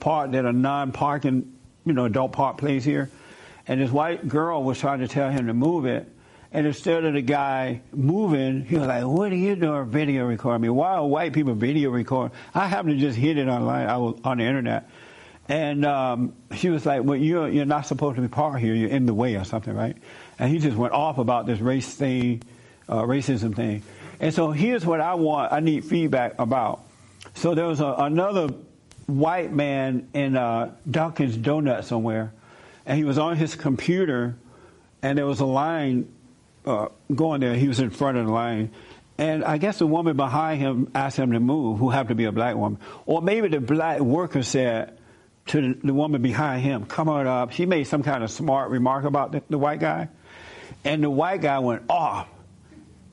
parked at a non-parking, you know, adult park place here, and this white girl was trying to tell him to move it. And instead of the guy moving, he was like, "What are you doing, video recording me? Why are white people video recording?" I happened to just hit it online. I was on the internet, and um, she was like, "Well, you're you're not supposed to be parked here. You're in the way or something, right?" And he just went off about this race thing, uh, racism thing. And so here's what I want. I need feedback about. So there was a, another white man in uh, Dunkin's Donut somewhere, and he was on his computer, and there was a line uh, going there. He was in front of the line, and I guess the woman behind him asked him to move, who happened to be a black woman, or maybe the black worker said to the, woman behind him, "Come on up." She made some kind of smart remark about the, the white guy, and the white guy went off.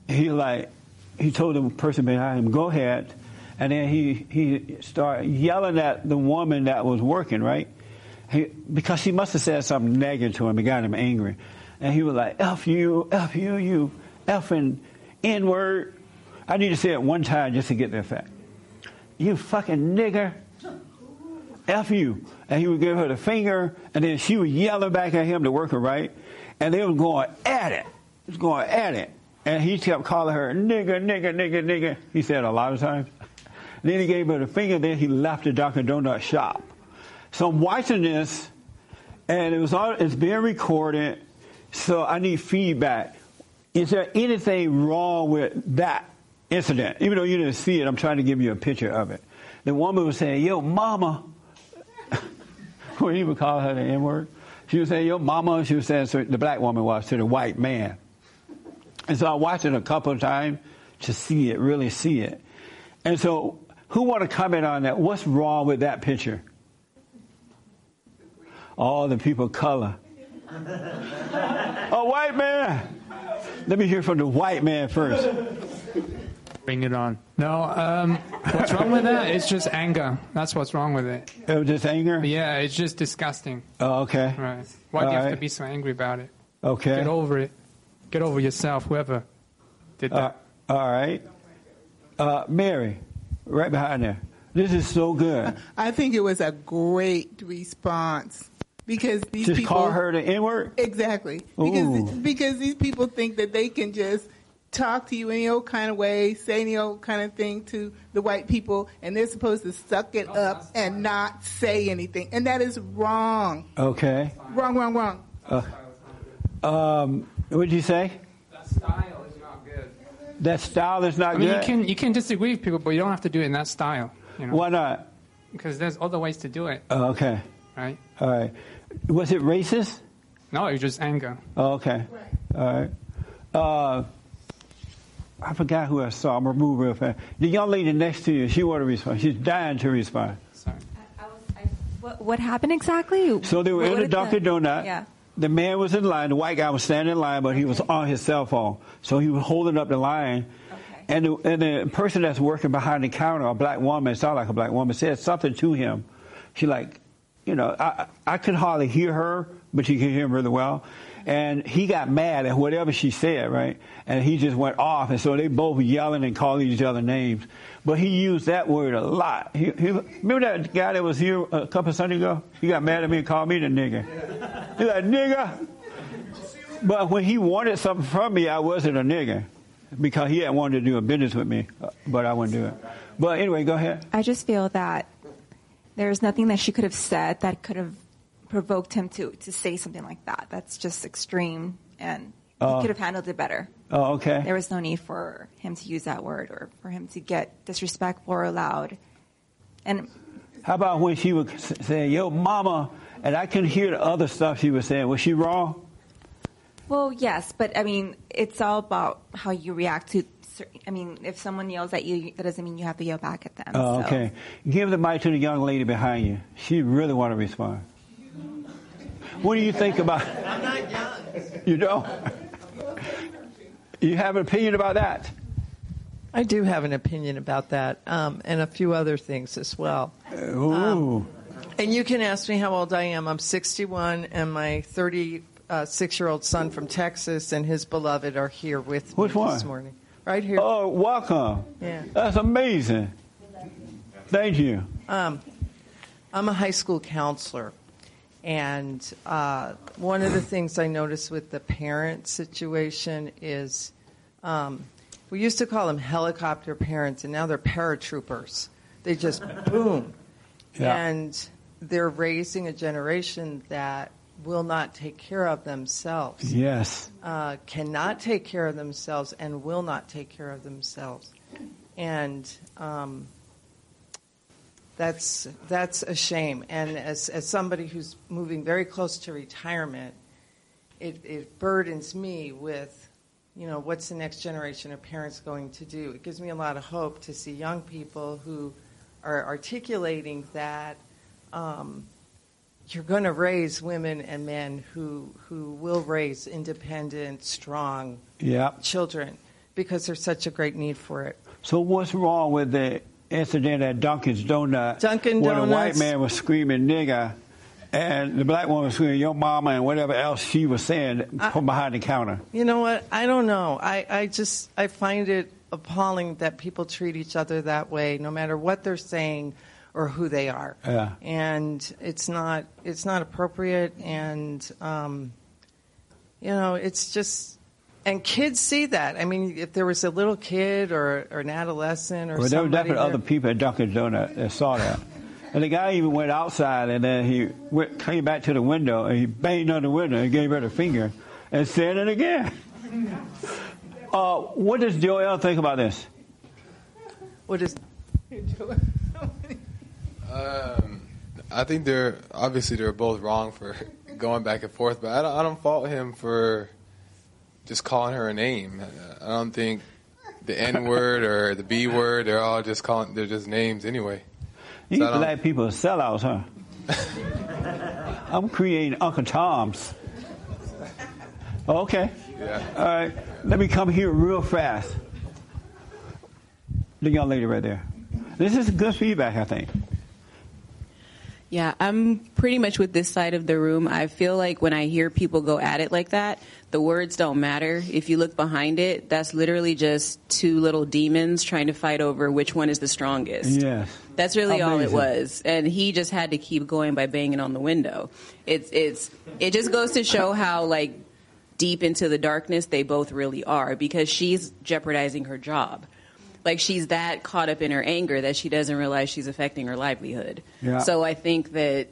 He like he told the person behind him, "Go ahead," and then he he started yelling at the woman that was working right, he, because she must have said something negative to him. It got him angry, and he was like, "F you, F you, you F and N word." I need to say it one time just to get the effect. You fucking nigger. F you. And he would give her the finger, and then she would yell back at him, the worker, right? And they were going at it. Was going at it. And he kept calling her nigger, nigger, nigger, nigger. He said a lot of times. And Then he gave her the finger, then he left the Dunkin' Donut shop. So I'm watching this, and it was all, it's being recorded, so I need feedback. Is there anything wrong with that incident? Even though you didn't see it, I'm trying to give you a picture of it. The woman was saying, yo, mama, he would call her the N word. She was saying, "Yo, mama." She was saying, so the black woman was to the white man. And so I watched it a couple of times to see it, really see it. And so, who want to comment on that? What's wrong with that picture? All the people of color. A white man. Let me hear from the white man first. Bring it on. No, um, what's wrong with that? It's just anger. That's what's wrong with it. Oh, just anger? Yeah, it's just disgusting. Oh, okay. Right. Why do All you have right. to be so angry about it? Okay. Get over it. Get over yourself, whoever did that. Uh, all right. Uh, Mary, right behind there. This is so good. I think it was a great response because these Just people call her the N word? Exactly. Ooh. Because because these people think that they can just talk to you any old kind of way, say any old kind of thing to the white people, and they're supposed to suck it up and not say anything, and that is wrong. Okay. Wrong, wrong, wrong. Uh, um, what did you say? That style is not good. That style is not I mean, good? you can you can disagree with people, but you don't have to do it in that style. You know? Why not? Because there's other ways to do it, Oh, okay. right? All right. Was it racist? No, it's just anger. Oh, okay. All right. Uh, I forgot who I saw. I'm going to move real fast. The young lady next to you, she wanted to respond. She's dying to respond. What, what happened exactly? So they were What in the did Dunkin' Donut. Yeah. The man was in line. The white guy was standing in line, but he was on his cell phone. So he was holding up the line. Okay. And, the, and the person that's working behind the counter, a black woman, it sounded like a black woman, said something to him. She like, you know, I, I could hardly hear her, but she could hear him really well. And he got mad at whatever she said, right? And he just went off. And so they both were yelling and calling each other names. But he used that word a lot. He, he, remember that guy that was here a couple of Sundays ago? He got mad at me and called me the nigger. He's like, nigger. But when he wanted something from me, I wasn't a nigger because he had wanted to do a business with me, but I wouldn't do it. But anyway, go ahead. I just feel that there's nothing that she could have said that could have provoked him to, to say something like that. That's just extreme, and Oh. he could have handled it better. Oh, okay. There was no need for him to use that word or for him to get disrespectful or loud. And How about when she would s- say, yo, mama, and I couldn't hear the other stuff she was saying. Was she wrong? Well, yes, but I mean, it's all about how you react to. Cer- I mean, if someone yells at you, that doesn't mean you have to yell back at them. Oh, so. okay. Give the mic to the young lady behind you. She really want to respond. What do you think about? I'm not young. You don't. You have an opinion about that? I do have an opinion about that, um, and a few other things as well. Uh, um, ooh. And you can ask me how old I am. I'm 61, and my 36 uh, year old son from Texas and his beloved are here with Which me one? this morning. Right here. Oh, welcome. Yeah. That's amazing. Thank you. Um, I'm a high school counselor, and uh, one of the things I noticed with the parent situation is um, we used to call them helicopter parents, and now they're paratroopers. They just boom. Yeah. And they're raising a generation that will not take care of themselves Yes. uh, cannot take care of themselves and will not take care of themselves, and um, that's that's a shame. And as as somebody who's moving very close to retirement, it, it burdens me with you know, what's the next generation of parents going to do? It gives me a lot of hope to see young people who are articulating that um, you're going to raise women and men who who will raise independent, strong Yeah. children because there's such a great need for it. So what's wrong with the incident at Dunkin's Donut? Dunkin' where the white man was screaming nigger, and the black woman was screaming your mama and whatever else she was saying from behind the counter. You know what? I don't know. I, I just I find it appalling that people treat each other that way, no matter what they're saying or who they are. Yeah. And it's not it's not appropriate, and um, you know it's just. And kids see that. I mean, if there was a little kid or, or an adolescent or Well, there were definitely other people at Dunkin' Donut that saw that. And the guy even went outside and then he went, came back to the window and he banged on the window and gave her the finger and said it again. Uh, what does Joel think about this? What is? Um, I think they're obviously they're both wrong for going back and forth, but I don't, I don't fault him for just calling her a name. I don't think the N word or the B word they're all just calling they're just names anyway. You So black people are sellouts, huh? I'm creating Uncle Tom's. Okay. Yeah. All right. Let me come here real fast. The young lady right there. This is good feedback, I think. Yeah, I'm pretty much with this side of the room. I feel like when I hear people go at it like that, the words don't matter. If you look behind it, that's literally just two little demons trying to fight over which one is the strongest. Yes. That's really all it was. And he just had to keep going by banging on the window. It's it's it just goes to show how like deep into the darkness they both really are because she's jeopardizing her job. Like she's that caught up in her anger that she doesn't realize she's affecting her livelihood. Yeah. So I think that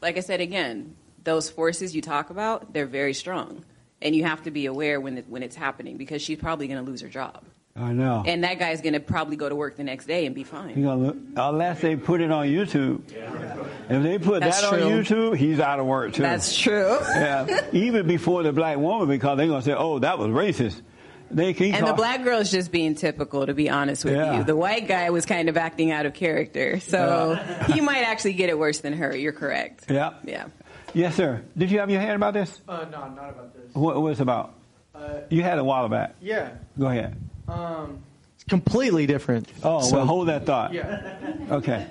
like I said again, those forces you talk about, they're very strong. And you have to be aware when it, when it's happening because she's probably going to lose her job. I know. And that guy's going to probably go to work the next day and be fine. You gonna look, unless they put it on YouTube. Yeah. If they put That's that on. YouTube, he's out of work too. That's true. Yeah, even before the black woman, because they're gonna say, "Oh, that was racist." They can And the call- black girl's just being typical, to be honest with Yeah. you. The white guy was kind of acting out of character, so he might actually get it worse than her. You're correct. Yeah. Yeah. Yes, sir. Did you have your hand about this? Uh, no, not about this. What was about? Uh, You had a while back. yeah. Go ahead. Um, it's completely different. Oh, So- well, hold that thought. Yeah. Okay.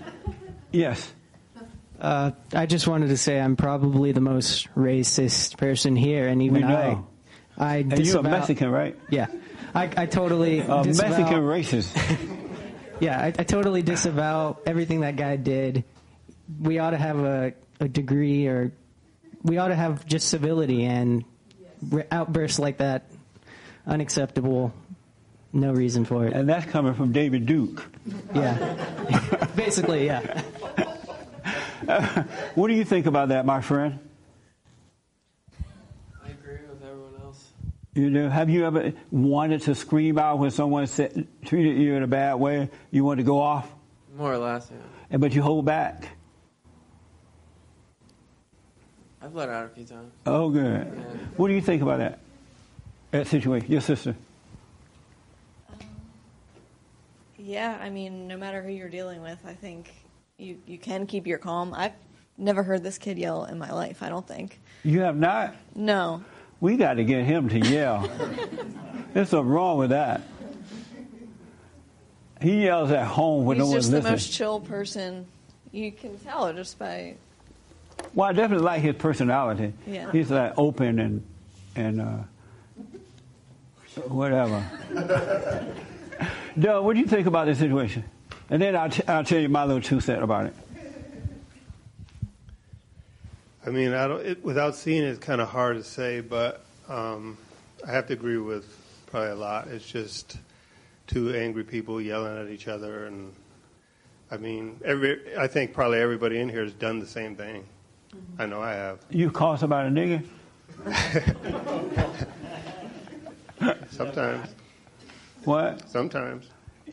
Yes. Uh, I just wanted to say I'm probably the most racist person here, and even I, I And you're a Mexican, right? Yeah, I, I totally A disavow- Mexican racist. Yeah, I, I totally disavow everything that guy did. We ought to have a, a degree, or we ought to have just civility and outbursts like that unacceptable. No reason for it. And that's coming from David Duke. Yeah, basically, yeah. what do you think about that, my friend? I agree with everyone else. You know, have you ever wanted to scream out when someone said, treated you in a bad way? You want to go off, More or less, yeah. and but you hold back. I've let out a few times. Oh, good. What do you think about that? That situation, your sister. Um, yeah, I mean, no matter who you're dealing with, I think you, you can keep your calm. I've never heard this kid yell in my life, I don't think. You have not. No. We got to get him to yell. There's something wrong with that. He yells at home when He's no one's listening. He's just the most chill person. You can tell just by. Well, I definitely like his personality. Yeah. He's like open and and uh, whatever. Doug, what do you think about this situation? And then I'll, t- I'll tell you my little two cent about it. I mean, I don't. It, without seeing it, it's kind of hard to say, but um, I have to agree with probably a lot. It's just two angry people yelling at each other, and I mean, every. I think probably everybody in here has done the same thing. I know I have. You call somebody a nigger? Sometimes. What? Sometimes.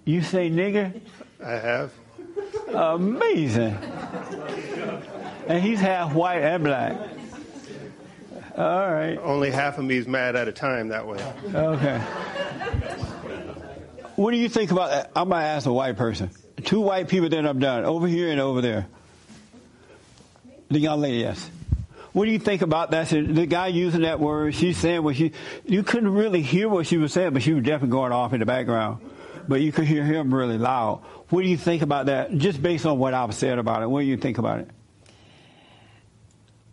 You say nigger? I have. Amazing. And he's half white and black. All right. Only half of me is mad at a time that way. Okay. What do you think about that? I'm going to ask a white person. Two white people then I'm done, over here and over there. The young lady, yes. What do you think about that? The guy using that word, she's saying what she, you couldn't really hear what she was saying, but she was definitely going off in the background. But you could hear him really loud. What do you think about that? Just based on what I've said about it, what do you think about it?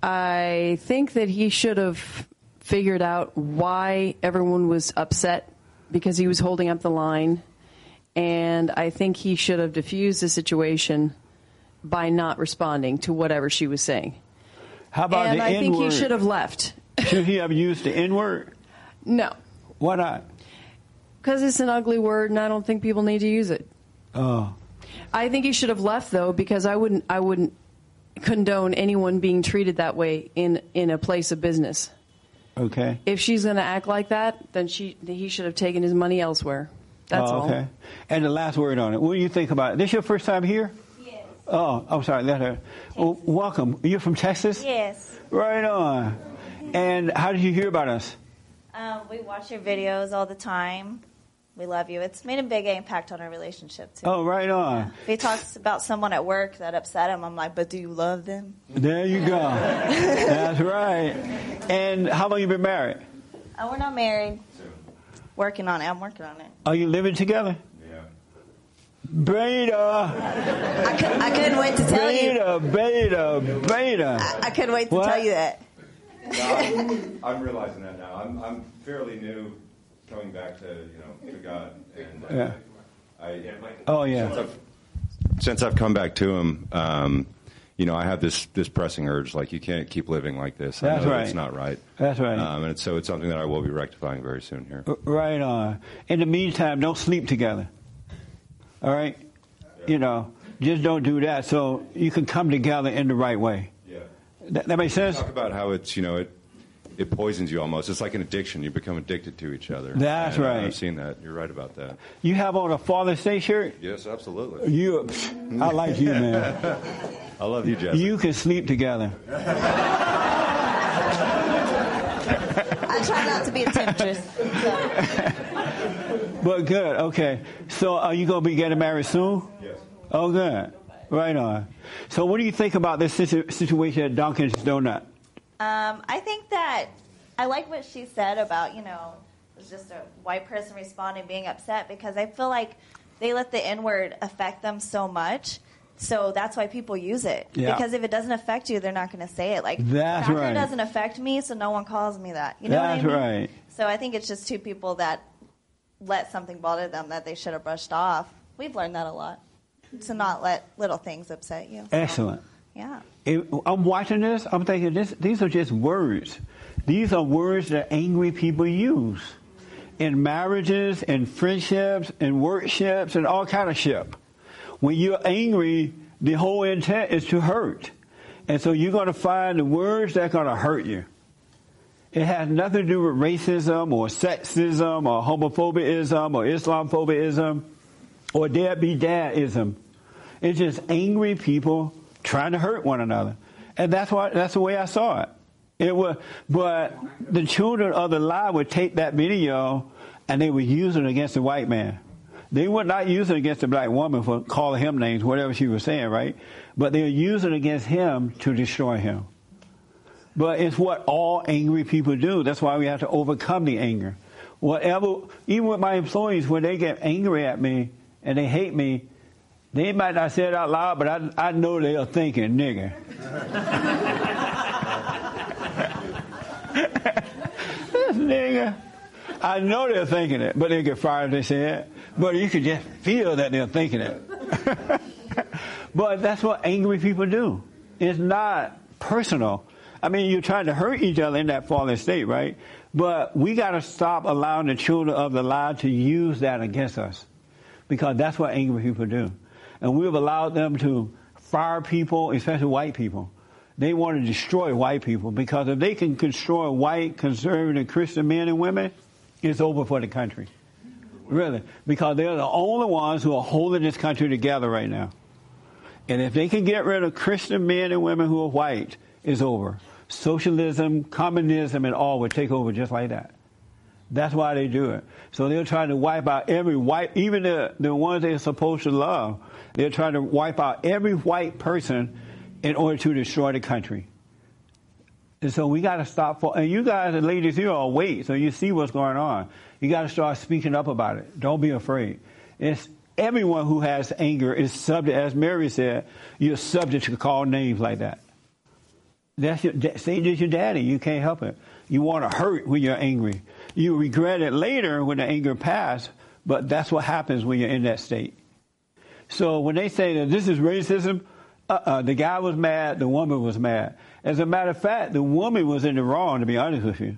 I think that he should have figured out why everyone was upset because he was holding up the line. And I think he should have diffused the situation by not responding to whatever she was saying. How about and the I think he N-word? should have left. Should he have used the N word? No, Why not? Because it's an ugly word, and I don't think people need to use it. Oh. I think he should have left though, because I wouldn't. I wouldn't condone anyone being treated that way in in a place of business. Okay. If she's going to act like that, then she he should have taken his money elsewhere. That's oh, all. okay. And the last word on it. What do you think about it? This your first time here? Yes. Oh, I'm sorry. Let her. Well, welcome. You're from Texas? Yes. Right on. And how did you hear about us? Um, we watch your videos all the time. We love you. It's made a big impact on our relationship too. Oh, right on. If he talks about someone at work that upset him, I'm like, but do you love them? There you go. That's right. And how long you been married? Oh, we're not married. Working on it. I'm working on it. Are you living together? Yeah. Beta. I, could, I couldn't wait to tell you. Beta, beta, beta. I, I couldn't wait to What? tell you that. No, I'm, I'm realizing that now. I'm, I'm fairly new coming back to, you know, to God. And uh, Yeah. I, Oh, yeah. Since I've, since I've come back to Him, um, you know, I have this, this pressing urge, like, you can't keep living like this. I That's know right. It's not right. That's right. Um, and it's, so it's something that I will be rectifying very soon here. Right on. In the meantime, don't sleep together. All right? You know, just don't do that so you can come together in the right way. Yeah. That, that makes sense? Talk about how it's, you know, it, it poisons you almost. It's like an addiction. You become addicted to each other. That's And, right. I've seen that. You're right about that. You have on a Father's Day shirt? Yes, absolutely. You, I like you, man. I love you, Jeff. You can sleep together. I try not to be a temptress. But good, okay. So are you going to be getting married soon? Yes. Oh, good. Right on. So what do you think about this situ- situation at Dunkin's Donut? Um, I think that I like what she said about, you know, it's just a white person responding, being upset, because I feel like they let the N word affect them so much. So that's why people use it. Yeah. Because if it doesn't affect you, they're not going to say it. Like, That's cracker right. doesn't affect me, so no one calls me that. You know That's what I mean? right. So I think it's just two people that let something bother them that they should have brushed off. We've learned that a lot. To not let little things upset you. Excellent. Yeah. If I'm watching this, I'm thinking this, these are just words. These are words that angry people use in marriages, in friendships, in workshops, and all kind of ship. When you're angry, the whole intent is to hurt. And so you're going to find the words that are going to hurt you. It has nothing to do with racism or sexism or homophobism or Islamophobism or deadbeat dadism. It's just angry people trying to hurt one another. And that's why that's the way I saw it. It was but the children of the lie would take that video and they would use it against the white man. They would not use it against the black woman for calling him names, whatever she was saying, right? But they would use it against him to destroy him. But it's what all angry people do. That's why we have to overcome the anger. Whatever, even with my employees, when they get angry at me and they hate me, they might not say it out loud, but I, I know they are thinking, nigger. this nigger. I know they're thinking it, but they get fired if they say it. But you can just feel that they're thinking it. but that's what angry people do. It's not personal. I mean, you're trying to hurt each other in that fallen state, right? But we got to stop allowing the children of the lie to use that against us because that's what angry people do. And we've allowed them to fire people, especially white people. They want to destroy white people because if they can destroy white, conservative, Christian men and women, it's over for the country. Really. Because they're the only ones who are holding this country together right now. And if they can get rid of Christian men and women who are white, it's over. socialism, communism, and all would take over just like that. That's why they do it. So they're trying to wipe out every white, even the, the ones they're supposed to love. They're trying to wipe out every white person in order to destroy the country. And so we got to stop for, and you guys and ladies, you all wait so you see what's going on. You got to start speaking up about it. Don't be afraid. It's everyone who has anger is subject, as Mary said, you're subject to call names like that. That's your, Satan is your daddy. You can't help it. You want to hurt when you're angry. You regret it later when the anger passed, but that's what happens when you're in that state. So when they say that this is racism, uh-uh, the guy was mad, the woman was mad. As a matter of fact, the woman was in the wrong, to be honest with you.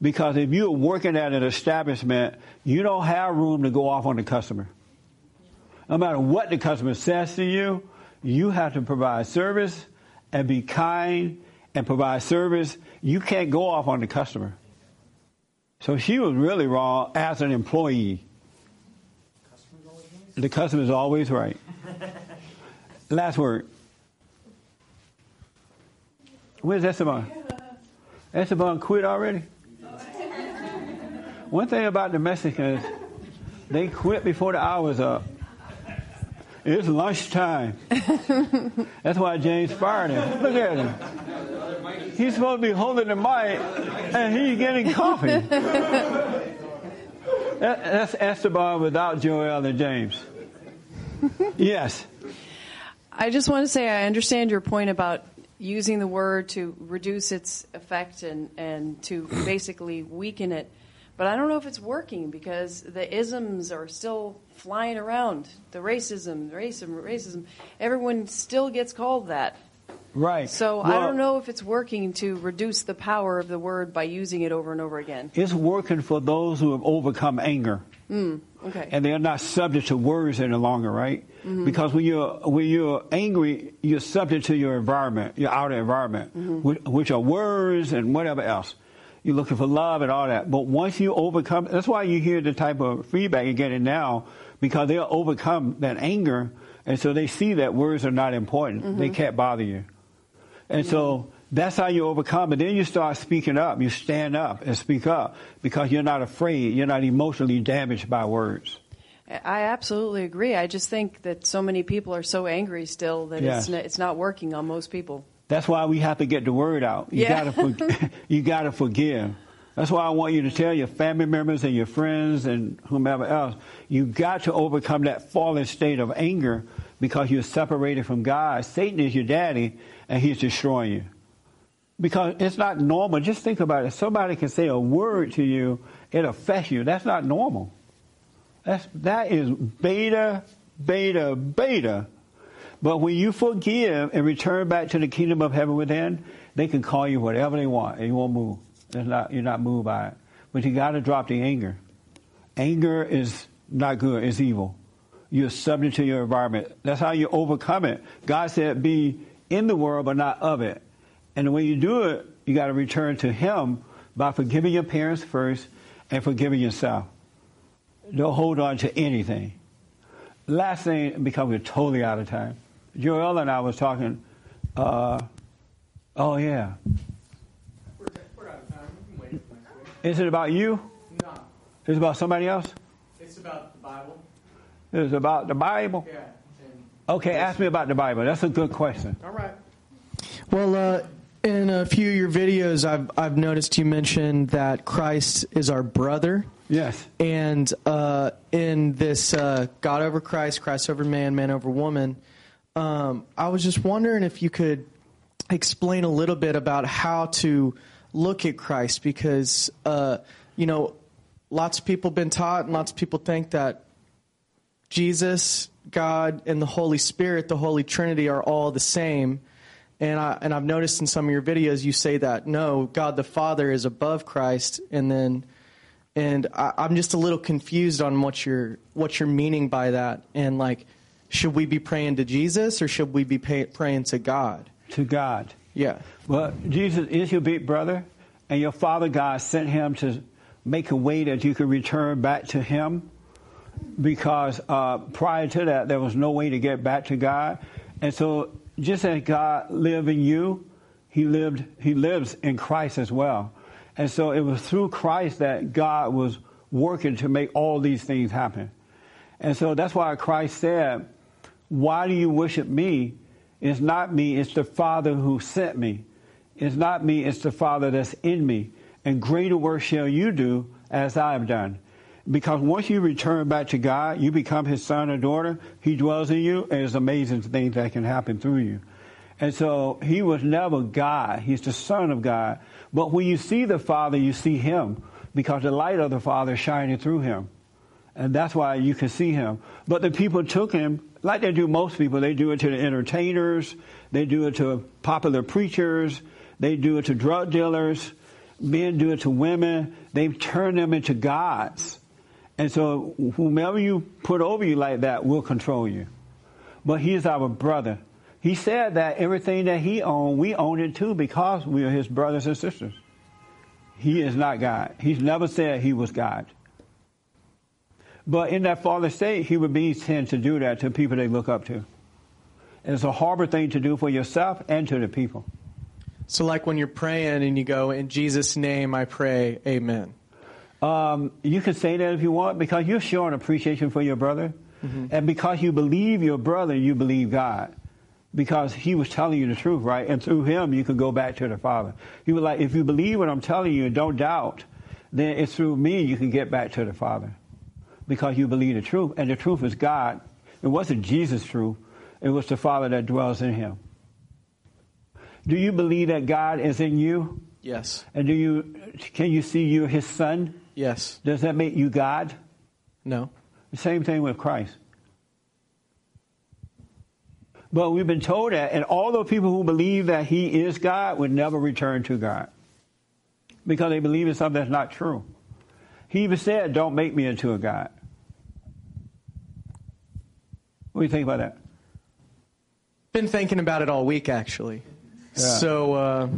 Because if you're working at an establishment, you don't have room to go off on the customer. No matter what the customer says to you, you have to provide service and be kind and provide service. You can't go off on the customer. So she was really wrong as an employee. The customer is always right. Last word. Where's Esteban? Esteban quit already? One thing about the Mexicans, they quit before the hour's up. It's lunchtime. That's why James fired him. Look at him. He's supposed to be holding the mic, and he's getting coffee. That's Esteban without Joel and James. Yes. I just want to say I understand your point about using the word to reduce its effect and, and to basically weaken it. But I don't know if it's working because the isms are still flying around. The racism, racism, racism. Everyone still gets called that. Right. So I don't know if it's working to reduce the power of the word by using it over and over again. It's working for those who have overcome anger. Mm, okay. and they're not subject to words any longer, right? Mhm. Because when you're when you're angry, you're subject to your environment, your outer environment, Mhm. which, which are words and whatever else. You're looking for love and all that. But once you overcome, that's why you hear the type of feedback you're getting now, because they'll overcome that anger, and so they see that words are not important. They Mhm. can't bother you, and so. That's how you overcome And Then you start speaking up. You stand up and speak up because you're not afraid. You're not emotionally damaged by words. I absolutely agree. I just think that so many people are so angry still that Yes. it's, n- it's not working on most people. That's why we have to get the word out. You Yeah. gotta for, you gotta forgive. That's why I want you to tell your family members and your friends and whomever else, you got to overcome that fallen state of anger because you're separated from God. Satan is your daddy and he's destroying you. Because it's not normal. Just think about it. Somebody can say a word to you, it affects you. That's not normal. That's, that is beta, beta, beta. But when you forgive and return back to the kingdom of heaven within, they can call you whatever they want and you won't move. Not, you're not moved by it. But you got to drop the anger. Anger is not good, it's evil. You're subject to your environment. That's how you overcome it. God said, be in the world, but not of it. And the way you do it, you got to return to Him by forgiving your parents first and forgiving yourself. Don't hold on to anything. Last thing, because we're totally out of time. Joel and I was talking. Uh, oh yeah. Is it about you? No. Is it about somebody else? It's about the Bible. It's about the Bible? Yeah. Okay, ask me about the Bible. That's a good question. All right. Well, uh, in a few of your videos, I've I've noticed you mentioned that Christ is our brother. Yes. And uh, in this uh, God over Christ, Christ over man, man over woman, um, I was just wondering if you could explain a little bit about how to look at Christ, because uh, you know, lots of people have been taught, and lots of people think that Jesus, God, and the Holy Spirit, the Holy Trinity, are all the same. And I and I've noticed in some of your videos you say that no, God the Father is above Christ, and then and I, I'm just a little confused on what you're what you're meaning by that. And like, should we be praying to Jesus or should we be pay, praying to God? To God. Yeah. Well, Jesus is your big brother, and your Father God sent him to make a way that you could return back to Him. Because uh, prior to that, there was no way to get back to God, and so just as God lived in you, he lived, he lives in Christ as well. And so it was through Christ that God was working to make all these things happen. And so that's why Christ said, Why do you worship me? It's not me, it's the Father who sent me. It's not me, it's the Father that's in me. And greater work shall you do as I have done. Because once you return back to God, you become his son or daughter, he dwells in you, and there's amazing things that can happen through you. And so he was never God. He's the Son of God. But when you see the Father, you see him because the light of the Father is shining through him. And that's why you can see him. But the people took him, like they do most people, they do it to the entertainers, they do it to popular preachers, they do it to drug dealers, men do it to women. They've turned them into gods. And so whomever you put over you like that will control you. But he is our brother. He said that everything that he owned, we own it too because we are his brothers and sisters. He is not God. He's never said he was God. But in that fallen state, human beings tend to do that to people they look up to. It's a horrible thing to do for yourself and to the people. So, like when you're praying and you go, In Jesus' name I pray, Amen. Um, you can say that if you want because you're showing appreciation for your brother. Mm-hmm. And because you believe your brother, you believe God. Because he was telling you the truth, right? And through him, you could go back to the Father. He was like, if you believe what I'm telling you and don't doubt, then it's through me you can get back to the Father. Because you believe the truth. And the truth is God. It wasn't Jesus' truth. It was the Father that dwells in him. Do you believe that God is in you? Yes. And do you can you see you his son? Yes. Does that make you God? No. The same thing with Christ. But we've been told that, and all those people who believe that he is God would never return to God because they believe in something that's not true. He even said, Don't make me into a God. What do you think about that? Been thinking about it all week, actually. Yeah. So, uh,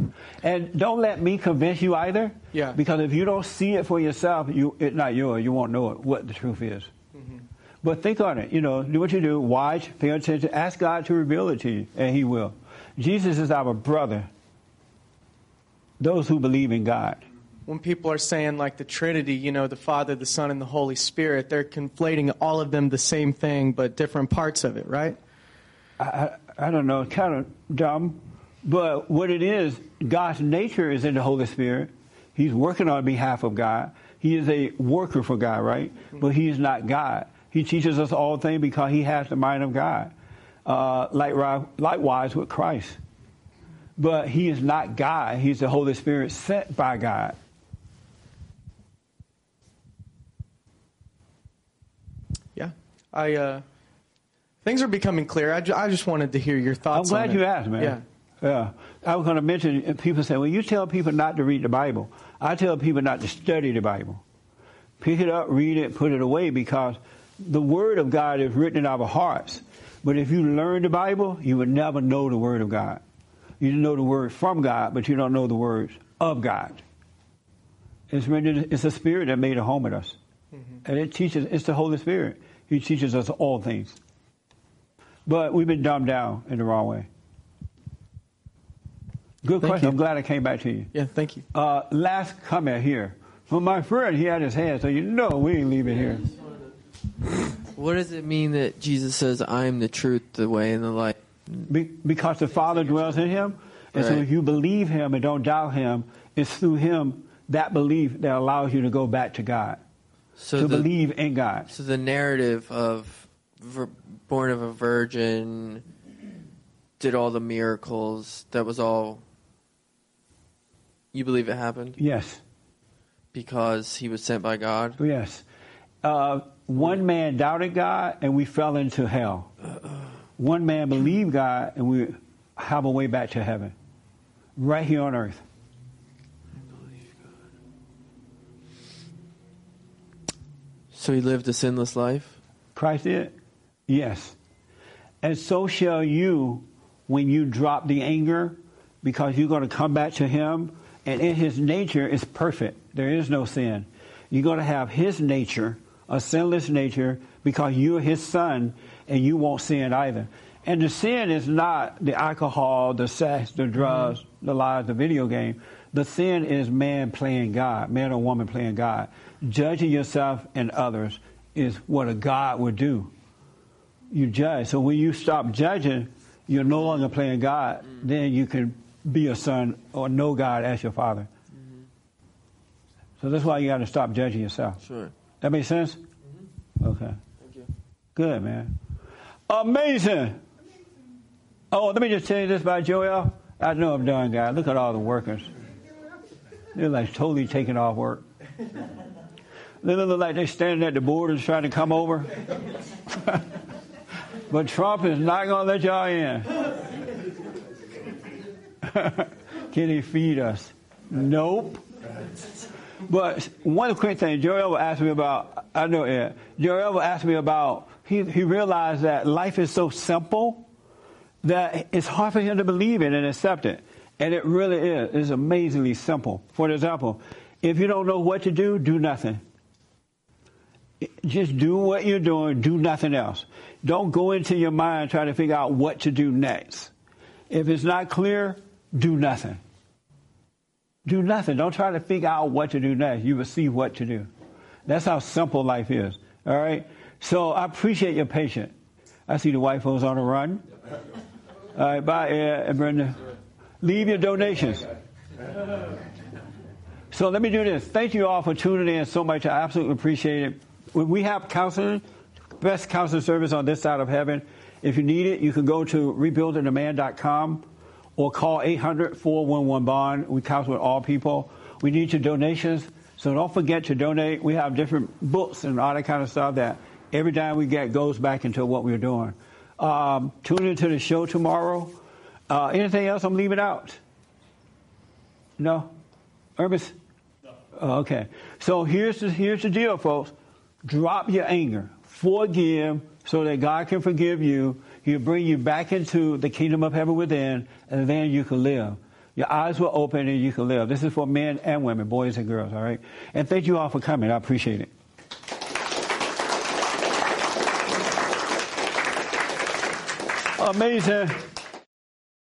and don't let me convince you either. Yeah. Because if you don't see it for yourself, you it's not yours. You won't know it, what the truth is. Mm-hmm. But think on it. You know, do what you do. Watch, pay attention. Ask God to reveal it to you, and He will. Jesus is our brother. Those who believe in God. When people are saying like the Trinity, you know, the Father, the Son, and the Holy Spirit, they're conflating all of them the same thing, but different parts of it, right? I, I, I don't know. It's kind of dumb. But what it is, God's nature is in the Holy Spirit. He's working on behalf of God. He is a worker for God, right? But he is not God. He teaches us all things because he has the mind of God. Uh, like, likewise with Christ. But he is not God. He's the Holy Spirit sent by God. Yeah. I, uh, things are becoming clear. I, ju- I just wanted to hear your thoughts I'm glad you asked, man. Yeah. Yeah. I was going to mention, people say, well, you tell people not to read the Bible. I tell people not to study the Bible. Pick it up, read it, put it away because the Word of God is written in our hearts. But if you learn the Bible, you would never know the Word of God. You know the Word from God, but you don't know the words of God. It's written, it's the Spirit that made a home with us. Mm-hmm. And it teaches, it's the Holy Spirit. He teaches us all things. But we've been dumbed down in the wrong way. Good Thank question. you. I'm glad I came back to you. Yeah, thank you. Uh, last comment here. From my friend, he had his hand, so you know we ain't leaving here. What does it mean that Jesus says, I am the truth, the way, and the light? Be, because the Father dwells in him. And so if you believe him and don't doubt him, it's through him, that belief, that allows you to go back to God. So to the- believe in God. So the narrative of vir- born of a virgin, did all the miracles, that was all. You believe it happened? Yes. Because he was sent by God? Yes. Uh, one man doubted God, and we fell into hell. One man believed God, and we have a way back to heaven. Right here on earth. So he lived a sinless life? Christ did? Yes. And so shall you when you drop the anger, because you're going to come back to Him, and in His nature is perfect. There is no sin. You're going to have His nature, a sinless nature, because you're His Son, and you won't sin either. And the sin is not the alcohol, the sex, the mm-hmm. drugs, the lies, the video game. The sin is man playing God, man or woman playing God. Judging yourself and others is what a God would do. You judge. So when you stop judging, you're no longer playing God. Mm. Then you can be a son or know God as your father. So that's why you got to stop judging yourself. Sure. That makes sense? Mm-hmm. Okay. Thank you. Good, man. Amazing. Oh, let me just tell you this about Joel. I know I'm done, guys. Look at all the workers. They're like totally taking off work. They look like they're standing at the borders trying to come over. but Trump is not going to let y'all in. Can he feed us? Nope. But one quick thing, Joel asked me about, I know it, Joel asked me about, he, he realized that life is so simple that it's hard for him to believe it and accept it. And it really is. It's amazingly simple. For example, if you don't know what to do, do nothing. Just do what you're doing, do nothing else. Don't go into your mind trying to figure out what to do next. If it's not clear, do nothing. Do nothing. Don't try to figure out what to do next. You will see what to do. That's how simple life is. All right? So I appreciate your patience. I see the white folks on the run. All right, bye, Ed and Brenda. Leave your donations. So let me do this. Thank you all for tuning in so much. I absolutely appreciate it. We have counseling, best counseling service on this side of heaven. If you need it, you can go to rebuildingtheman.com or call 800 411 Bond. We counsel with all people. We need your donations, so don't forget to donate. We have different books and all that kind of stuff that every time we get goes back into what we're doing. Um, tune into the show tomorrow. Uh, anything else I'm leaving out? No? Urbis? No. Oh, okay. So here's the, here's the deal, folks. Drop your anger. Forgive so that God can forgive you. He'll bring you back into the kingdom of heaven within, and then you can live. Your eyes will open and you can live. This is for men and women, boys and girls, all right? And thank you all for coming. I appreciate it. Amazing.